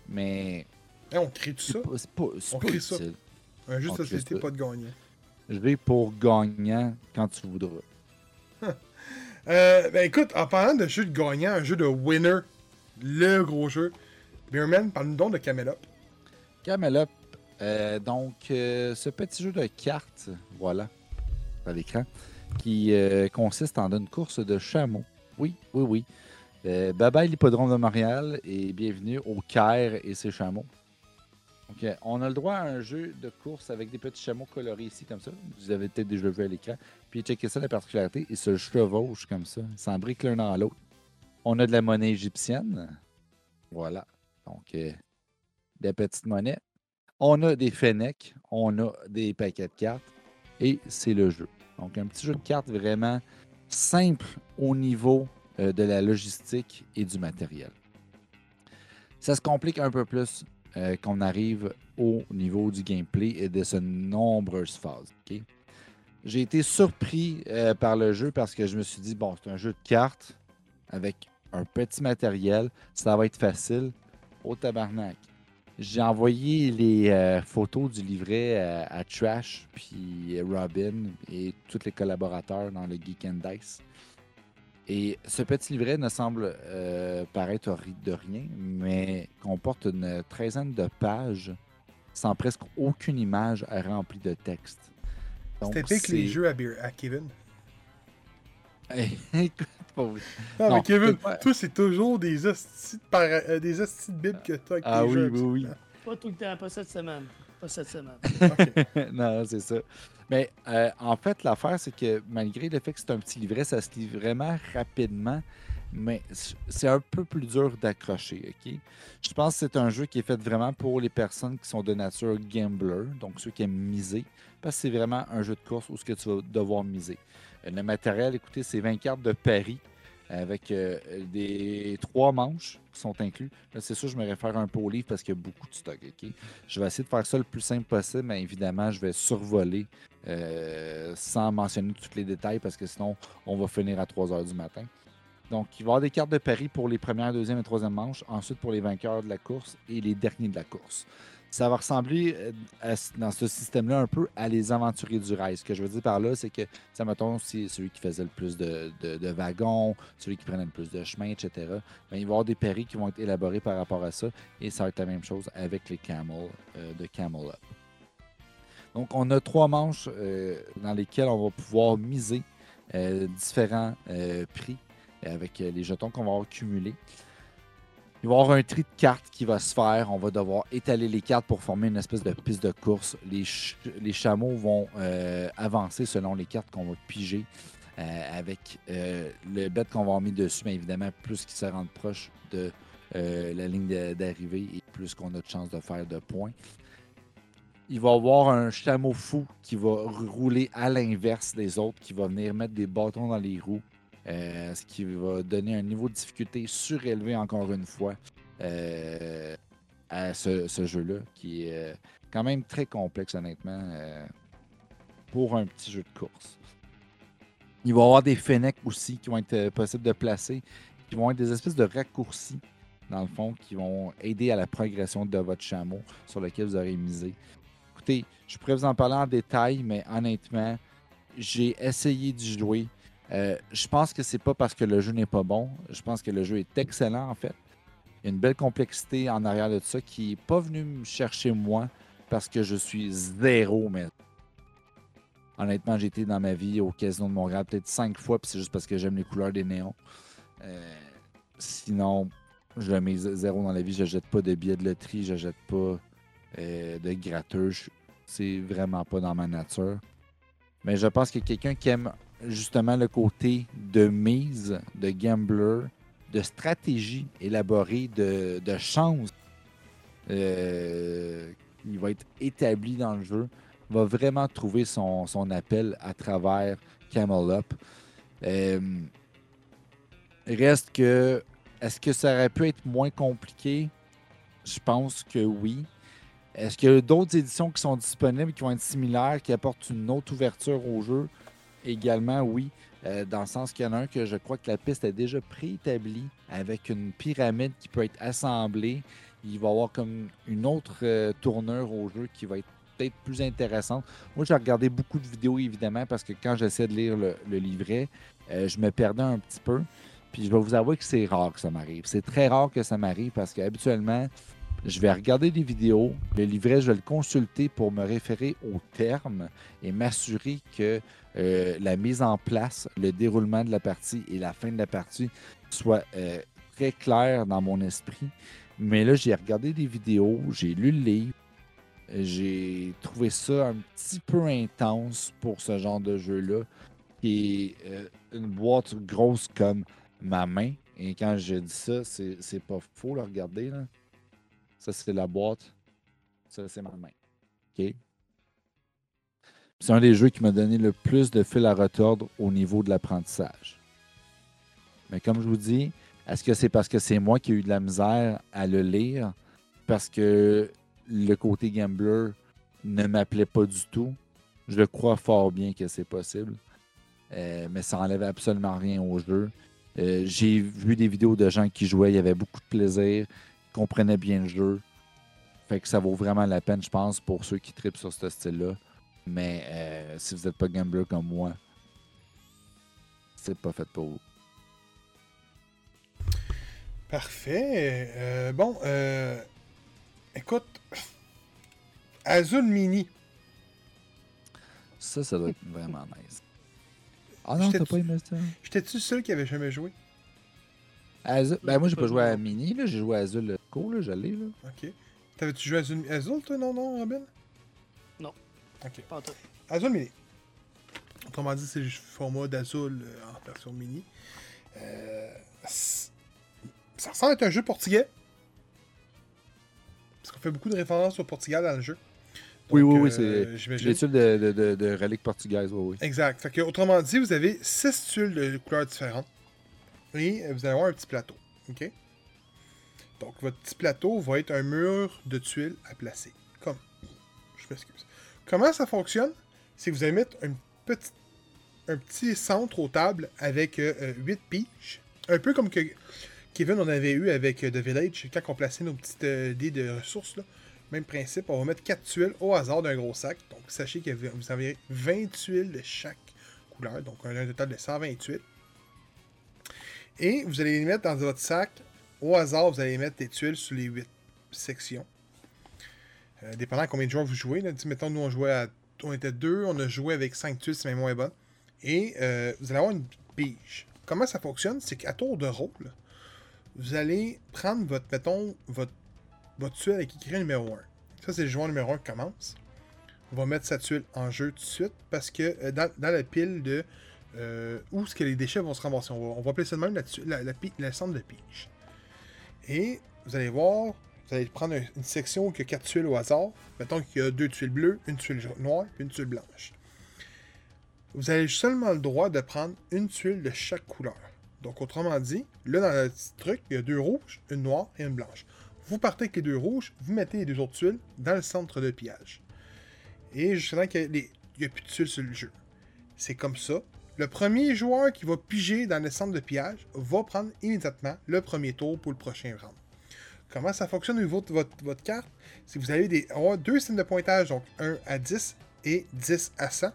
mais on crée tout ça? c'est pas, On pas crée ça. Un jeu de société, pas de gagnant. Je vais pour gagnant quand tu voudras. Euh, ben écoute, en parlant de jeu de gagnant, un jeu de winner, le gros jeu, Beerman, parle-nous donc de Camelot. Camelot, euh, donc euh, ce petit jeu de cartes, voilà, à l'écran, qui consiste en une course de chameaux. Oui, oui, oui. Euh, bye bye l'hippodrome de Montréal et bienvenue au Caire et ses chameaux. Euh, on a le droit à un jeu de course avec des petits chameaux colorés ici, comme ça. Vous avez peut-être déjà vu à l'écran. Puis, checkez ça, la particularité, ils se chevauchent comme ça. S'embriquent l'un dans l'autre. On a de la monnaie égyptienne. Voilà. Donc, euh, des petites monnaies. On a des fennecs, on a des paquets de cartes et c'est le jeu. Donc, un petit jeu de cartes vraiment simple au niveau de la logistique et du matériel. Ça se complique un peu plus euh, qu'on arrive au niveau du gameplay et de ses nombreuses phases. J'ai été surpris euh, par le jeu parce que je me suis dit, bon, c'est un jeu de cartes avec un petit matériel, ça va être facile. Au tabarnak. J'ai envoyé les euh, photos du livret euh, à Trash, puis Robin et tous les collaborateurs dans le Geek and Dice. Et ce petit livret ne semble euh, paraître de rien, mais comporte une treizaine de pages sans presque aucune image remplie de texte. C'était pique les jeux à, Beer- à Kevin. Écoute, pauvre- Non, Non, mais Kevin, toi, c'est toujours des hosties de, para- euh, des hosties de bibles que t'as avec Ah tes oui, jeux. oui, oui. Pas tout le temps, pas cette semaine. Pas cette semaine. Non, c'est ça. Mais euh, en fait, l'affaire, c'est que malgré le fait que c'est un petit livret, ça se lit vraiment rapidement, mais c'est un peu plus dur d'accrocher, OK? Je pense que c'est un jeu qui est fait vraiment pour les personnes qui sont de nature gambler, donc ceux qui aiment miser, parce que c'est vraiment un jeu de course où ce que tu vas devoir miser. Euh, Le matériel, écoutez, c'est 20 cartes de Paris avec euh, des trois manches qui sont inclus. Là, c'est sûr, je me réfère un peu au livre parce qu'il y a beaucoup de stock, OK? Je vais essayer de faire ça le plus simple possible, mais évidemment, je vais survoler euh, sans mentionner tous les détails parce que sinon, on va finir à 3 heures du matin. Donc, il va y avoir des cartes de paris pour les premières, deuxième et troisième manches, ensuite pour les vainqueurs de la course et les derniers de la course. Ça va ressembler euh, dans ce système-là un peu à les aventuriers du rail. Ce que je veux dire par là, c'est que, ça mettons, si celui qui faisait le plus de wagons, celui qui prenait le plus de chemin, etc., ben, il va y avoir des paris qui vont être élaborés par rapport à ça. Et ça va être la même chose avec les camels euh, de Camel Up. Donc, on a trois manches euh, dans lesquelles on va pouvoir miser euh, différents euh, prix avec les jetons qu'on va avoir cumulés. Il va y avoir un tri de cartes qui va se faire. On va devoir étaler les cartes pour former une espèce de piste de course. Les, ch- les chameaux vont avancer selon les cartes qu'on va piger. avec le bet qu'on va mis dessus, bien évidemment, plus qu'ils se rendent proches de la ligne d'arrivée et plus qu'on a de chances de faire de points. Il va y avoir un chameau fou qui va rouler à l'inverse des autres, qui va venir mettre des bâtons dans les roues, euh, ce qui va donner un niveau de difficulté surélevé encore une fois euh, à ce, jeu-là, qui est euh, quand même très complexe honnêtement pour un petit jeu de course. Il va y avoir des fennecs aussi qui vont être possibles de placer, qui vont être des espèces de raccourcis dans le fond, qui vont aider à la progression de votre chameau sur lequel vous aurez misé. Je pourrais vous en parler en détail, mais honnêtement, j'ai essayé d'y jouer. Euh, je pense que c'est pas parce que le jeu n'est pas bon. Je pense que le jeu est excellent en fait. Il y a une belle complexité en arrière de ça qui n'est pas venue me chercher moi parce que je suis zéro, mais honnêtement, j'ai été dans ma vie au Casino de Montréal peut-être cinq fois, puis c'est juste parce que j'aime les couleurs des néons. Euh, sinon, je mets zéro dans la vie. Je jette pas de billets de loterie, je jette pas euh, de gratteux. Je- C'est vraiment pas dans ma nature. Mais je pense que quelqu'un qui aime justement le côté de mise, de gambler, de stratégie élaborée, de, chance euh, qui va être établi dans le jeu, va vraiment trouver son, son appel à travers Camel Up. Euh, reste que, est-ce que ça aurait pu être moins compliqué? Je pense que oui. Est-ce qu'il y a d'autres éditions qui sont disponibles, qui vont être similaires, qui apportent une autre ouverture au jeu? Également, oui. Euh, dans le sens qu'il y en a un que je crois que la piste est déjà préétablie avec une pyramide qui peut être assemblée. Il va y avoir comme une autre euh, tournure au jeu qui va être peut-être plus intéressante. Moi, j'ai regardé beaucoup de vidéos, évidemment, parce que quand j'essaie de lire le, livret, euh, je me perdais un petit peu. Puis je vais vous avouer que c'est rare que ça m'arrive. C'est très rare que ça m'arrive parce qu'habituellement, je vais regarder des vidéos, le livret, je vais le consulter pour me référer aux termes et m'assurer que euh, la mise en place, le déroulement de la partie et la fin de la partie soit euh, très clair dans mon esprit. Mais là, j'ai regardé des vidéos, j'ai lu le livre, j'ai trouvé ça un petit peu intense pour ce genre de jeu-là, est euh, une boîte grosse comme ma main, Et quand je dis ça, c'est pas faux, là, regardez. Là. Ça, c'est la boîte. Ça, c'est ma main. OK? C'est un des jeux qui m'a donné le plus de fil à retordre au niveau de l'apprentissage. Mais comme je vous dis, est-ce que c'est parce que c'est moi qui ai eu de la misère à le lire? Parce que le côté gambler ne m'appelait pas du tout? Je le crois fort bien que c'est possible. Euh, mais ça enlève absolument rien au jeu. Euh, J'ai vu des vidéos de gens qui jouaient, il y avait beaucoup de plaisir, ils comprenaient bien le jeu. Fait que ça vaut vraiment la peine, je pense, pour ceux qui tripent sur ce style-là. Mais euh, si vous n'êtes pas gambler comme moi, c'est pas fait pour vous. Parfait. Euh, bon, euh, écoute, Azul Mini. Ça, ça doit être vraiment nice. Ah non, J'étais t'as pas aimé ça? J'étais-tu seul qui avait jamais joué? Azul- Ben moi, j'ai Pas pas joué à. Mini, là. j'ai joué à Azul le Co, là, je l'ai, là. Ok. T'avais-tu joué à Azul, Azul, toi, non, non, Robin? Non. Ok. Pas en tout. Azul Mini. Autrement dit, c'est le format d'Azul euh, en version mini. Euh, ça ressemble à un jeu portugais. Parce qu'on fait beaucoup de références au Portugal dans le jeu. Oui, Donc, oui, oui, euh, c'est- l'étude de, de, de, de reliques portugaises, oui, oui. Exact. Fait que, autrement dit, vous avez six tuiles de couleurs différentes. Et euh, vous allez avoir un petit plateau. OK? Donc, votre petit plateau va être un mur de tuiles à placer. Comme? Je m'excuse. Comment ça fonctionne? C'est que vous allez mettre un petit, centre aux tables avec 8 piges. Un peu comme que Kevin on avait eu avec euh, The Village, quand on plaçait nos petites euh, dés de ressources. Même principe, on va mettre 4 tuiles au hasard d'un gros sac. Donc, sachez que vous avez 20 tuiles de chaque couleur. Donc, un total de 120 tuiles. Et vous allez les mettre dans votre sac. Au hasard, vous allez mettre des tuiles sur les 8 sections. Euh, dépendant combien de joueurs vous jouez. Là. Mettons, nous, on jouait à. On était deux, on a joué avec 5 tuiles, c'est même moins bonne. Et euh, vous allez avoir une pige. Comment ça fonctionne? C'est qu'à tour de rôle, vous allez prendre votre, mettons, votre, tuile avec écrit numéro 1. Ça, c'est le joueur numéro 1 qui commence. On va mettre sa tuile en jeu tout de suite parce que euh, dans la pile de euh, où est-ce que les déchets vont se ramasser, on va, appeler ça de même la, tu- la, centre de pige. Et vous allez voir, vous allez prendre un- une section qui a quatre tuiles au hasard. Mettons qu'il y a deux tuiles bleues, une tuile noire et une tuile blanche. Vous avez seulement le droit de prendre une tuile de chaque couleur. Donc, autrement dit, là, dans le petit truc, il y a deux rouges, une noire et une blanche. Vous partez avec les deux rouges, vous mettez les deux autres tuiles dans le centre de pillage. Et temps qu'il n'y a plus de tuiles sur le jeu. C'est comme ça. Le premier joueur qui va piger dans le centre de pillage va prendre immédiatement le premier tour pour le prochain round. Comment ça fonctionne au niveau de votre, votre carte? Que vous avez des, avoir deux signes de pointage, donc 1 à 10 et 10 à 100.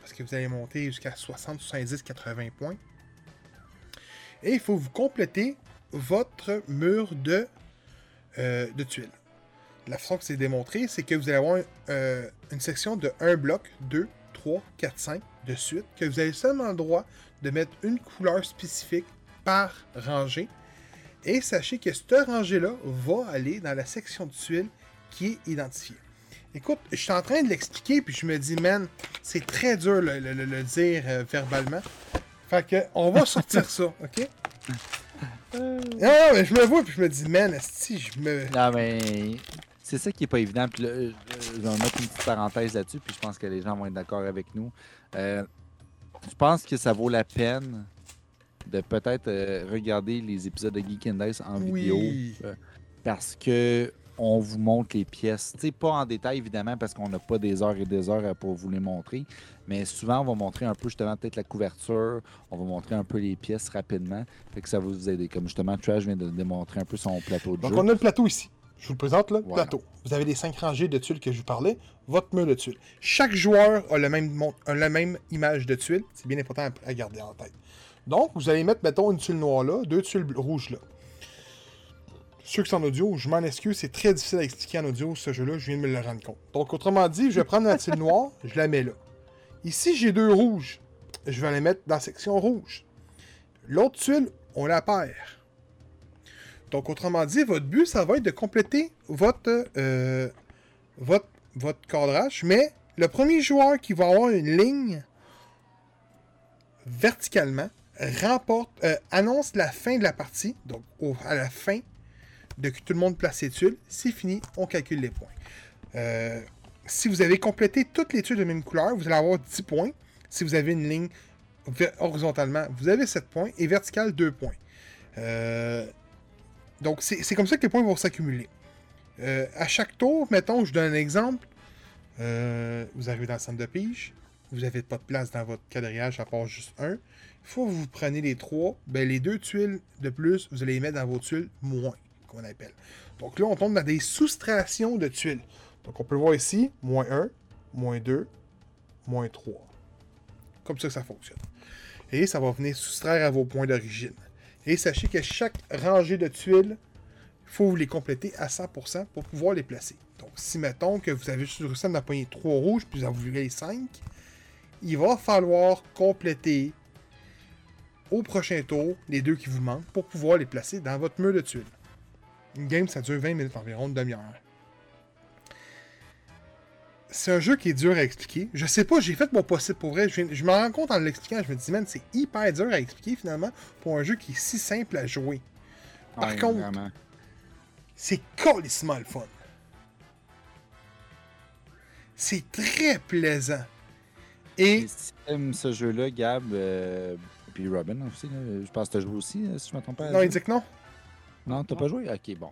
Parce que vous allez monter jusqu'à 60, 70, 80 points. Et il faut vous compléter votre mur de, euh, de tuiles. La façon que c'est démontré, c'est que vous allez avoir euh, une section de 1 bloc, 2, 3, 4, 5 de suite, que vous avez seulement le droit de mettre une couleur spécifique par rangée. Et sachez que cette rangée-là va aller dans la section de tuiles qui est identifiée. Écoute, je suis en train de l'expliquer, puis je me dis, man, c'est très dur le, le- le- le dire euh, verbalement. Fait que, on va sortir ça, ok? Non, non, mais je me vois, puis je me dis, man, si je me. Non, mais c'est ça qui est pas évident. Puis là, euh, je vais mettre une petite parenthèse là-dessus, puis je pense que les gens vont être d'accord avec nous. Euh, je pense que ça vaut la peine de peut-être euh, regarder les épisodes de Geek and Dice en vidéo parce que on vous montre les pièces. Tu sais, pas en détail évidemment parce qu'on n'a pas des heures et des heures pour vous les montrer, mais souvent on va montrer un peu justement peut-être la couverture, on va montrer un peu les pièces rapidement, fait que ça va vous aider. Comme justement Trash vient de démontrer un peu son plateau de Donc, jeu. on a le plateau ici. Je vous le présente, là, Voilà. plateau. Vous avez les cinq rangées de tuiles que je vous parlais, votre mur de tuiles. Chaque joueur a, le même, mon- a la même image de tuiles. C'est bien important à, garder en tête. Donc, vous allez mettre, mettons, une tuile noire là, deux tuiles rouges là. Ceux qui sont en audio, je m'en excuse, c'est très difficile à expliquer en audio ce jeu-là, je viens de me le rendre compte. Donc, autrement dit, je vais prendre la tuile noire, je la mets là. Ici, j'ai deux rouges. Je vais les mettre dans la section rouge. L'autre tuile, on la perd. Donc, autrement dit, votre but, ça va être de compléter votre, euh, votre, votre cadrage, mais le premier joueur qui va avoir une ligne verticalement remporte, euh, annonce la fin de la partie, donc à la fin de que tout le monde place ses tuiles, c'est fini, on calcule les points. Euh, si vous avez complété toutes les tuiles de même couleur, vous allez avoir 10 points. Si vous avez une ligne horizontalement, vous avez 7 points et vertical 2 points. Donc c'est comme ça que les points vont s'accumuler. Euh, à chaque tour, mettons, je donne un exemple. Euh, vous arrivez dans le centre de pige, vous n'avez pas de place dans votre quadrillage à part juste un. Il faut que vous prenez les trois, ben les deux tuiles de plus, vous allez les mettre dans vos tuiles moins, qu'on appelle. Donc là, on tombe dans des soustractions de tuiles. Donc on peut voir ici, moins 1, moins 2, moins 3. Comme ça que ça fonctionne. Et ça va venir soustraire à vos points d'origine. Et sachez que chaque rangée de tuiles, il faut vous les compléter à 100% pour pouvoir les placer. Donc si mettons que vous avez juste réussi à en pogner 3 rouges, puis vous en voulez 5, il va falloir compléter au prochain tour les deux qui vous manquent pour pouvoir les placer dans votre mur de tuiles. Une game, ça dure 20 minutes environ, une demi-heure. C'est un jeu qui est dur à expliquer. Je sais pas, j'ai fait mon possible pour vrai. Je, me rends compte en l'expliquant, je me dis, man, c'est hyper dur à expliquer finalement pour un jeu qui est si simple à jouer. Par Ouais, contre, vraiment. c'est colissement le fun. C'est très plaisant. Et si t'aimes ce jeu-là, Gab, euh, puis Robin aussi, là, je pense que tu as joué aussi, euh, si je ne me trompe pas. non, il dit que non. Non, t'as pas joué? Ok, bon.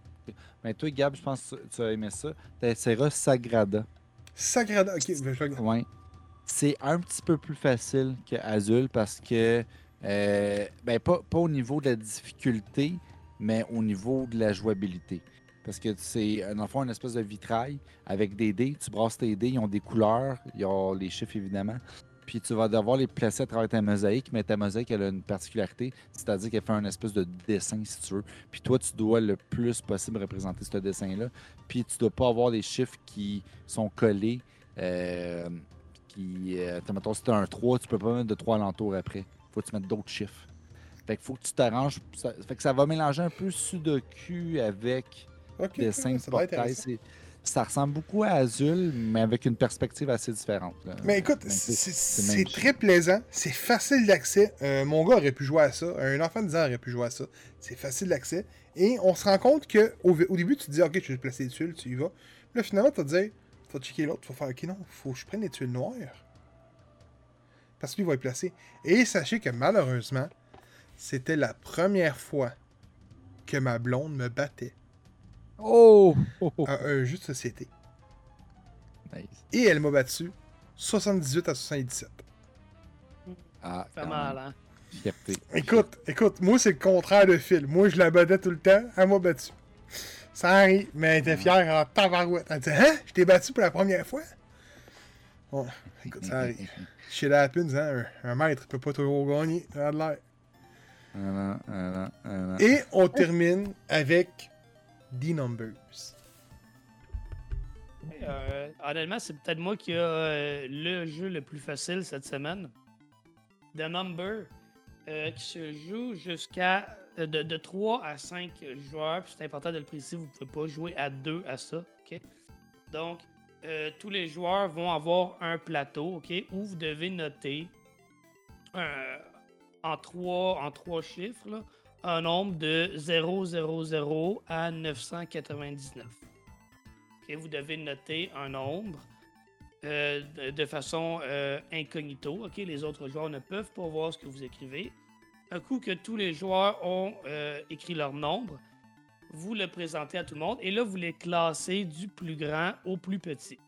Mais toi, Gab, je pense que tu as aimé ça. T'essaieras Sagrada. Sagrada. Ok. C'est un petit peu plus facile que Azul parce que, euh, ben, pas, pas au niveau de la difficulté, mais au niveau de la jouabilité. Parce que c'est, dans le fond, une espèce de vitrail avec des dés. Tu brasses tes dés, ils ont des couleurs, ils ont les chiffres évidemment. Puis tu vas devoir les placer à travers ta mosaïque, mais ta mosaïque, elle a une particularité, c'est-à-dire qu'elle fait un espèce de dessin, si tu veux. Puis toi, tu dois le plus possible représenter ce dessin-là. Puis tu dois pas avoir des chiffres qui sont collés. euh, qui, euh, mettons, si tu as un 3, tu peux pas mettre de 3 alentours après. faut que tu mettes d'autres chiffres. Fait qu'il faut que tu t'arranges. Ça, fait que ça va mélanger un peu Sudoku avec Ok, dessin de ça portail. Ça ressemble beaucoup à Azul, mais avec une perspective assez différente. là. Mais écoute, Mais c'est très plaisant, c'est facile d'accès. Euh, mon gars aurait pu jouer à ça, un enfant de 10 ans aurait pu jouer à ça. C'est facile d'accès. Et on se rend compte que au, au début, tu te dis, ok, je vais placer les tuiles, tu y vas. Puis là, finalement, tu te dire, tu vas checker l'autre, tu vas faire, ok, non, faut que je prenne les tuiles noires. Parce que lui va les placer. Et sachez que malheureusement, c'était la première fois que ma blonde me battait Oh! Oh, oh. à un jeu de société. Nice. Et elle m'a battu 78 à 77. Ah, Fait quand mal, hein? Fierté. Écoute, écoute, moi c'est le contraire de Phil. Moi je la battais tout le temps, elle m'a battu. Ça arrive, mais elle était fière en tabarouette. Elle dit Hein? Je t'ai battu pour la première fois? Bon, écoute, ça arrive. Shit happens, hein. Un, un maître peut pas toujours gagner. Ça a de l'air. An, un an. Et on termine avec The Numbers. Euh, honnêtement, c'est peut-être moi qui a euh, le jeu le plus facile cette semaine. The Number, euh, qui se joue jusqu'à de, de 3 à 5 joueurs. C'est important de le préciser, vous ne pouvez pas jouer à 2 à ça. ok? Donc, tous les joueurs vont avoir un plateau ok, où vous devez noter en, trois, en trois chiffres là, un nombre de 000 à 999. Ok, vous devez noter un nombre euh, de, façon euh, incognito. Les autres joueurs ne peuvent pas voir ce que vous écrivez. Un coup que tous les joueurs ont euh, écrit leur nombre, vous le présentez à tout le monde et là, vous les classez du plus grand au plus petit.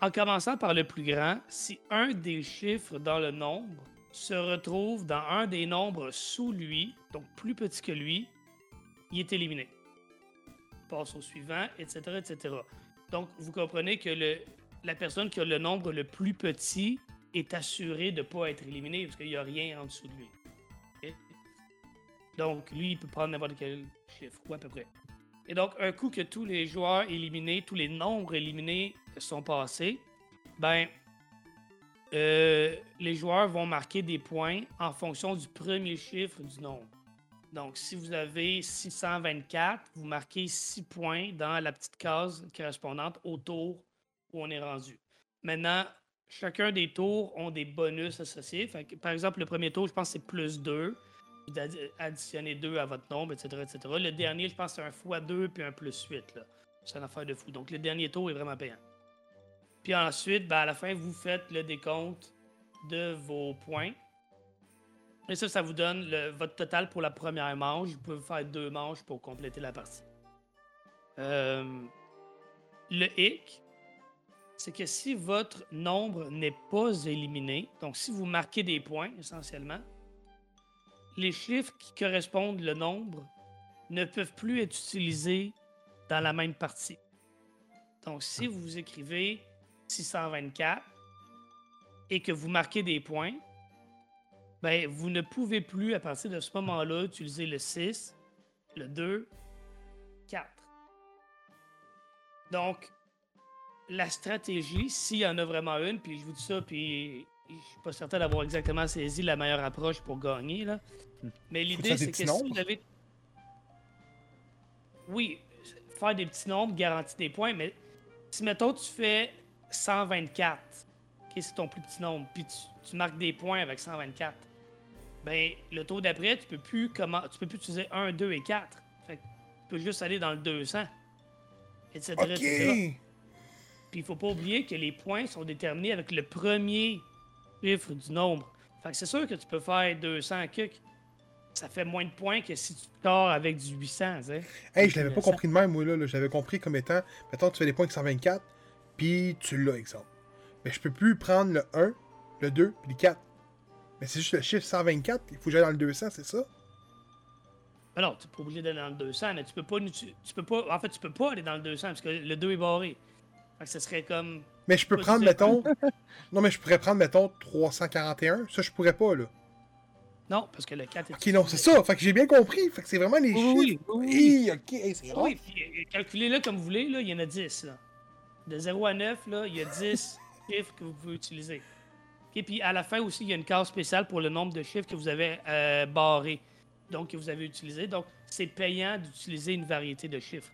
En commençant par le plus grand, si un des chiffres dans le nombre se retrouve dans un des nombres sous lui, donc plus petit que lui, il est éliminé passe au suivant, etc., etc. Donc, vous comprenez que le, la personne qui a le nombre le plus petit est assurée de ne pas être éliminée parce qu'il n'y a rien en dessous de lui. Donc, lui, il peut prendre n'importe quel chiffre, ou à peu près. Et donc, un coup que tous les joueurs éliminés, tous les nombres éliminés sont passés, ben, euh, les joueurs vont marquer des points en fonction du premier chiffre du nombre. Donc, si vous avez 624, vous marquez 6 points dans la petite case correspondante autour où on est rendu. Maintenant, chacun des tours ont des bonus associés. Par exemple, le premier tour, je pense que c'est plus 2. Vous addi- additionnez 2 à votre nombre, etc., etc. Le dernier, je pense que c'est un x2 puis un plus 8. là. C'est une affaire de fou. Donc, le dernier tour est vraiment payant. Puis ensuite, ben, à la fin, vous faites le décompte de vos points. Et ça, ça vous donne votre total pour la première manche. Vous pouvez faire deux manches pour compléter la partie. Euh, le hic, c'est que si votre nombre n'est pas éliminé, donc si vous marquez des points essentiellement, les chiffres qui correspondent le nombre ne peuvent plus être utilisés dans la même partie. Donc si vous écrivez 624 et que vous marquez des points, ben, vous ne pouvez plus à partir de ce moment-là utiliser le 6, le 2, 4. Donc, la stratégie, s'il y en a vraiment une, puis je vous dis ça, puis je suis pas certain d'avoir exactement saisi la meilleure approche pour gagner, là. Mais l'idée, c'est que si vous avez. Oui, faire des petits nombres garantit des points, mais si, mettons, tu fais 124, ok, c'est ton plus petit nombre, puis tu, tu marques des points avec 124, ben, le tour d'après, tu peux plus comment, tu peux plus utiliser 1, 2 et 4. Fait que tu peux juste aller dans le 200, etc. Ok! etc. Puis il faut pas oublier que les points sont déterminés avec le premier chiffre du nombre. Fait que c'est sûr que tu peux faire 200 cucs. Ça fait moins de points que si tu scores avec du 800, tu sais. Hey, je l'avais pas compris de même, moi, là. compris comme étant, mettons, tu fais des points avec 124, puis tu l'as, exemple. Mais je peux plus prendre le 1, le 2, puis le 4. Mais c'est juste le chiffre 124, il faut que j'aille dans le 200, c'est ça? Ben non, tu n'es pas obligé d'aller dans le 200, mais tu peux pas, tu, tu peux pas. En fait, tu peux pas aller dans le 200 parce que le 2 est barré. Fait que ce serait comme. Mais je peux Pas prendre, mettons. non, mais je pourrais prendre, mettons, 341. Ça, je pourrais pas, là. Non, parce que le 4 est. Ok, non, c'est ça. Fait que j'ai bien compris. Fait que c'est vraiment les Oui, chiffres. oui, oui. Ok, hey, c'est Oui, puis euh, calculez-le comme vous voulez, là, il y en a 10. Là. De 0 à 9, là, il y a 10 chiffres que vous pouvez utiliser. OK, puis à la fin aussi, il y a une case spéciale pour le nombre de chiffres que vous avez euh, barrés, donc que vous avez utilisé. Donc, c'est payant d'utiliser une variété de chiffres.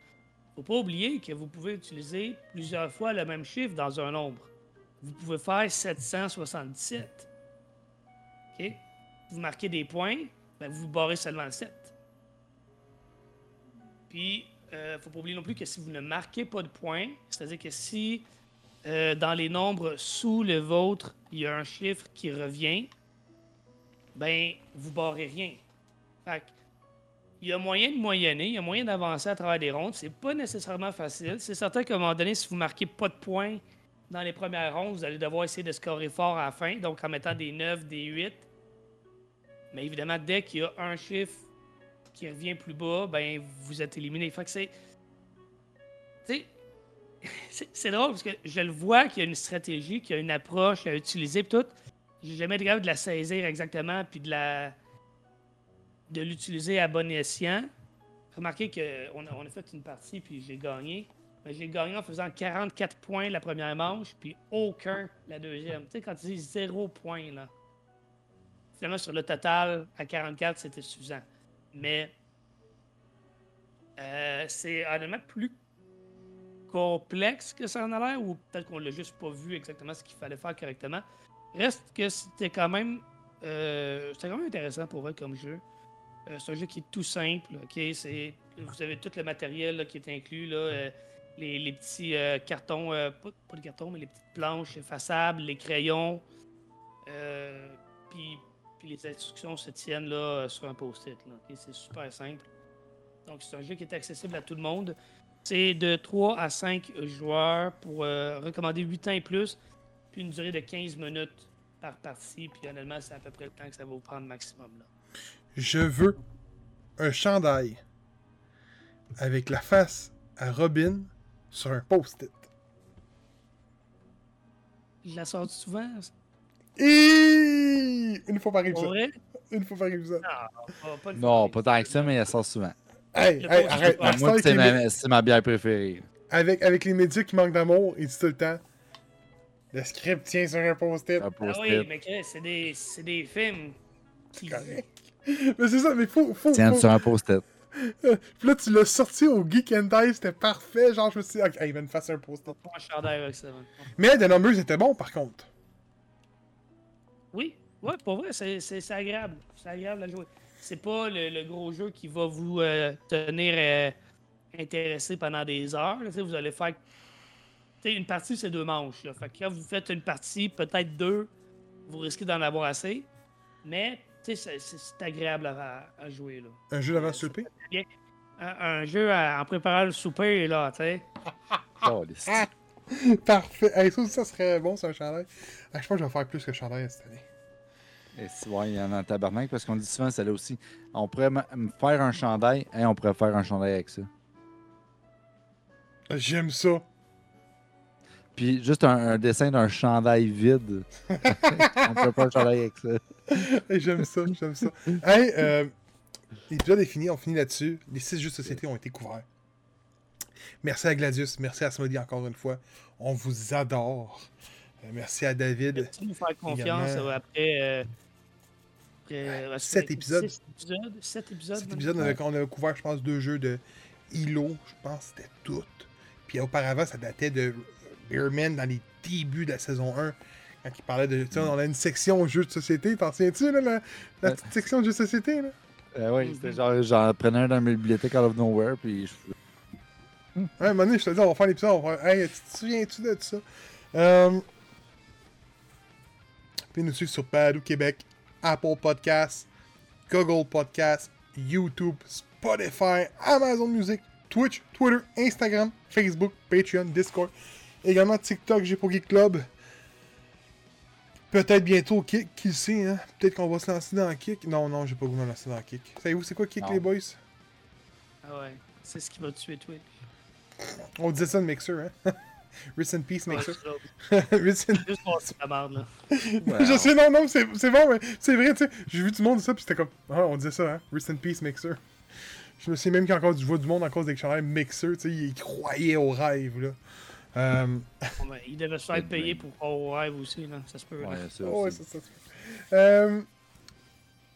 faut pas oublier que vous pouvez utiliser plusieurs fois le même chiffre dans un nombre. Vous pouvez faire 777. OK? Vous marquez des points, ben vous barrez seulement le 7. Puis, euh, faut pas oublier non plus que si vous ne marquez pas de points, c'est-à-dire que si euh, dans les nombres sous le vôtre, il y a un chiffre qui revient, ben, vous barrez rien. Fait il y a moyen de moyenner, il y a moyen d'avancer à travers des rondes. C'est pas nécessairement facile. C'est certain qu'à un moment donné, si vous marquez pas de points dans les premières rondes, vous allez devoir essayer de scorer fort à la fin, donc en mettant des 9, des 8. Mais évidemment, dès qu'il y a un chiffre qui revient plus bas, ben vous êtes éliminé. C'est. Tu sais, c'est- drôle parce que je le vois qu'il y a une stratégie, qu'il y a une approche à utiliser, pis tout. J'ai jamais été de la saisir exactement, puis de la. de l'utiliser à bon escient. Remarquez qu'on a, on a fait une partie, puis j'ai gagné. Mais j'ai gagné en faisant 44 points la première manche, puis aucun la deuxième. Tu sais, quand tu dis 0 points, là. Finalement, sur le total, à 44, c'était suffisant. Mais euh, c'est honnêtement plus complexe que ça en a l'air, ou peut-être qu'on l'a juste pas vu exactement ce qu'il fallait faire correctement. Reste que c'était quand même euh, c'était quand même intéressant pour eux comme jeu. Euh, c'est un jeu qui est tout simple. ok? C'est, vous avez tout le matériel qui est inclus. Là, euh, les, les petits euh, cartons, pas, pas les cartons, mais les petites planches effaçables, les crayons. puis, puis les instructions se tiennent là, euh, sur un post-it. C'est super simple. Donc, c'est un jeu qui est accessible à tout le monde. C'est de 3 à 5 joueurs pour euh, recommander 8 ans et plus, puis une durée de 15 minutes par partie. Puis honnêtement, c'est à peu près le temps que ça va vous prendre maximum. Là. Je veux un chandail avec la face à Robin sur un post-it. Je la sors souvent? ça? Une fois par épisode. vrai? Une fois par épisode. Non, pas le Non, pas tant que ça, mais elle sort souvent. Hey, hey, arrête. ouais. Moi, c'est mé- ma, c'est ma bière préférée. avec, avec les médias qui manquent d'amour, il dit tout le temps Le script tient sur un post-it. Un Ah post-it. oui, mais c'est des, c'est des films qui. Correct. Mais c'est ça, mais faut. faut, Tiens faut- sur un post-it. Puis là, tu l'as sorti au Geek and Die, c'était parfait. Genre, je me suis dit, ok, il va me faire un post-it. Pas un chandail avec ça. Mais The Numbers était bon, par contre. Oui, ouais, pour vrai, c'est- agréable. C'est agréable à jouer. C'est pas le, le gros jeu qui va vous euh, tenir euh, intéressé pendant des heures. là. Tu sais, vous allez faire. tu sais, une partie, c'est deux manches. Là. Fait que quand vous faites une partie, peut-être deux, vous risquez d'en avoir assez. Mais tu sais, c'est- agréable à, à jouer. Là. Un jeu d'avant souper? Un, un jeu à- en préparant le souper, là, tu sais. Oh, Ah! Parfait. Hey, ça, aussi, ça serait bon, c'est un chandail. Ah, je pense que je vais faire plus que chandail cette année. Et si, ouais, il y en a en tabarnak parce qu'on dit souvent, c'est là aussi. On pourrait me faire un chandail, et on pourrait faire un chandail avec ça. J'aime ça. Puis juste un, un dessin d'un chandail vide. on pourrait faire un chandail avec ça. J'aime ça, j'aime ça. Hey, euh, l'épisode est fini, on finit là-dessus. Les six jeux de société ont été couverts. Merci à Gladius, merci à Smody encore une fois. On vous adore. Euh, merci à David. Merci de nous faire confiance Également. euh, après. euh, après, euh, sept épisodes. six épisodes. Sept épisodes. Cet même. épisode, on avait, avait couvert, je pense, deux jeux de Hilo. Je pense que c'était tout. Puis auparavant, ça datait de Beerman dans les débuts de la saison 1. Quand il parlait de. Tu sais, on a une section jeux de société. T'en souviens-tu, là, la, la Ouais. petite section de jeux de société, là? Euh, oui, c'était genre, j'en prenais un dans ma bibliothèque out of nowhere, puis je... Ouais, à un moment donné, je te dis, on va faire l'épisode, on va faire. Hey, tu te souviens-tu de ça? Euh... Puis nous suivre sur Padou Québec, Apple Podcasts, Google Podcasts, YouTube, Spotify, Amazon Music, Twitch, Twitter, Instagram, Facebook, Patreon, Discord. Également TikTok, J'ai pour Geek Club. Peut-être bientôt Kick, qui sait, hein? Peut-être qu'on va se lancer dans Kick. Non, non, j'ai pas voulu me lancer dans Kick. Savez-vous c'est quoi Kick, Non. les boys? Ah ouais. C'est ce qui va tuer Twitch. On disait ça de Mixer, hein? Rest in peace, Ouais, Mixer. c'est ça. Rest in Juste pour la merde, là. Je sais, non, non, c'est c'est bon, mais c'est vrai, tu sais. J'ai vu du monde ça, puis c'était comme. Ah, on disait ça, hein. Rest in peace, Mixer. Je me souviens même qu'il y a encore du vois du monde à cause des chandails Mixer, tu sais. Ils croyaient au rêve, là. Euh, Bon, ben, il devait se faire payer pour croire au rêve aussi, là. Ça se peut. Ouais, ça ouais, ça, ça. Euh,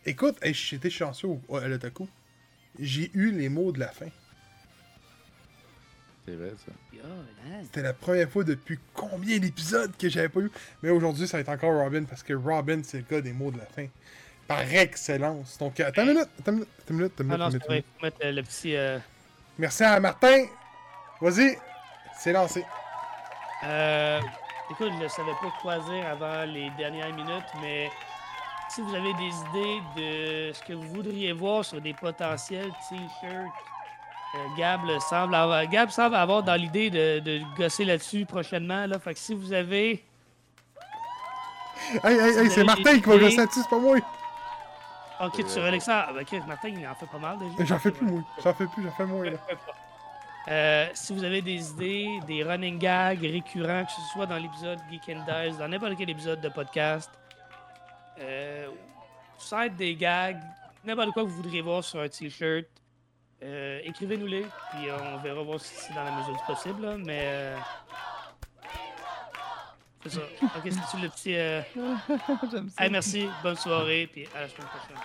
écoute, j'étais chanceux au- au- à l'Otaku. J'ai eu les mots de la fin. C'est vrai, ça. Yeah. C'était la première fois depuis combien d'épisodes que j'avais pas eu? Mais aujourd'hui, ça va être encore Robin parce que Robin, c'est le gars des mots de la fin. Par excellence. Donc, attends une minute, attends une minute, attends une minute, attends une Ah minute, non. Faut mettre euh, le petit. euh, Merci à Martin. Vas-y. C'est lancé. Euh, écoute, je ne savais pas quoi dire avant les dernières minutes, mais si vous avez des idées de ce que vous voudriez voir sur des potentiels t-shirts, euh, Gab le semble avoir, Gab semble avoir dans l'idée de, de gosser là-dessus prochainement. Là. Fait que si vous avez. Hey, hey, hey, c'est Martin qui va gosser là-dessus, c'est pas moi. Ok, tu sur Alexa. Ah, ben, ok, Martin, il en fait pas mal déjà. J'en fais plus, moi. J'en fais plus, j'en fais moins, là. Euh, si vous avez des idées, des running gags récurrents, que ce soit dans l'épisode Geek and Dice, dans n'importe quel épisode de podcast, euh, site des gags, n'importe quoi que vous voudriez voir sur un t-shirt, euh, écrivez-nous-les, puis on verra voir si c'est dans la mesure du possible, là, mais... euh, c'est ça. Ok, c'est le petit... euh, J'aime ça. hey, merci, bonne soirée, puis à la semaine prochaine.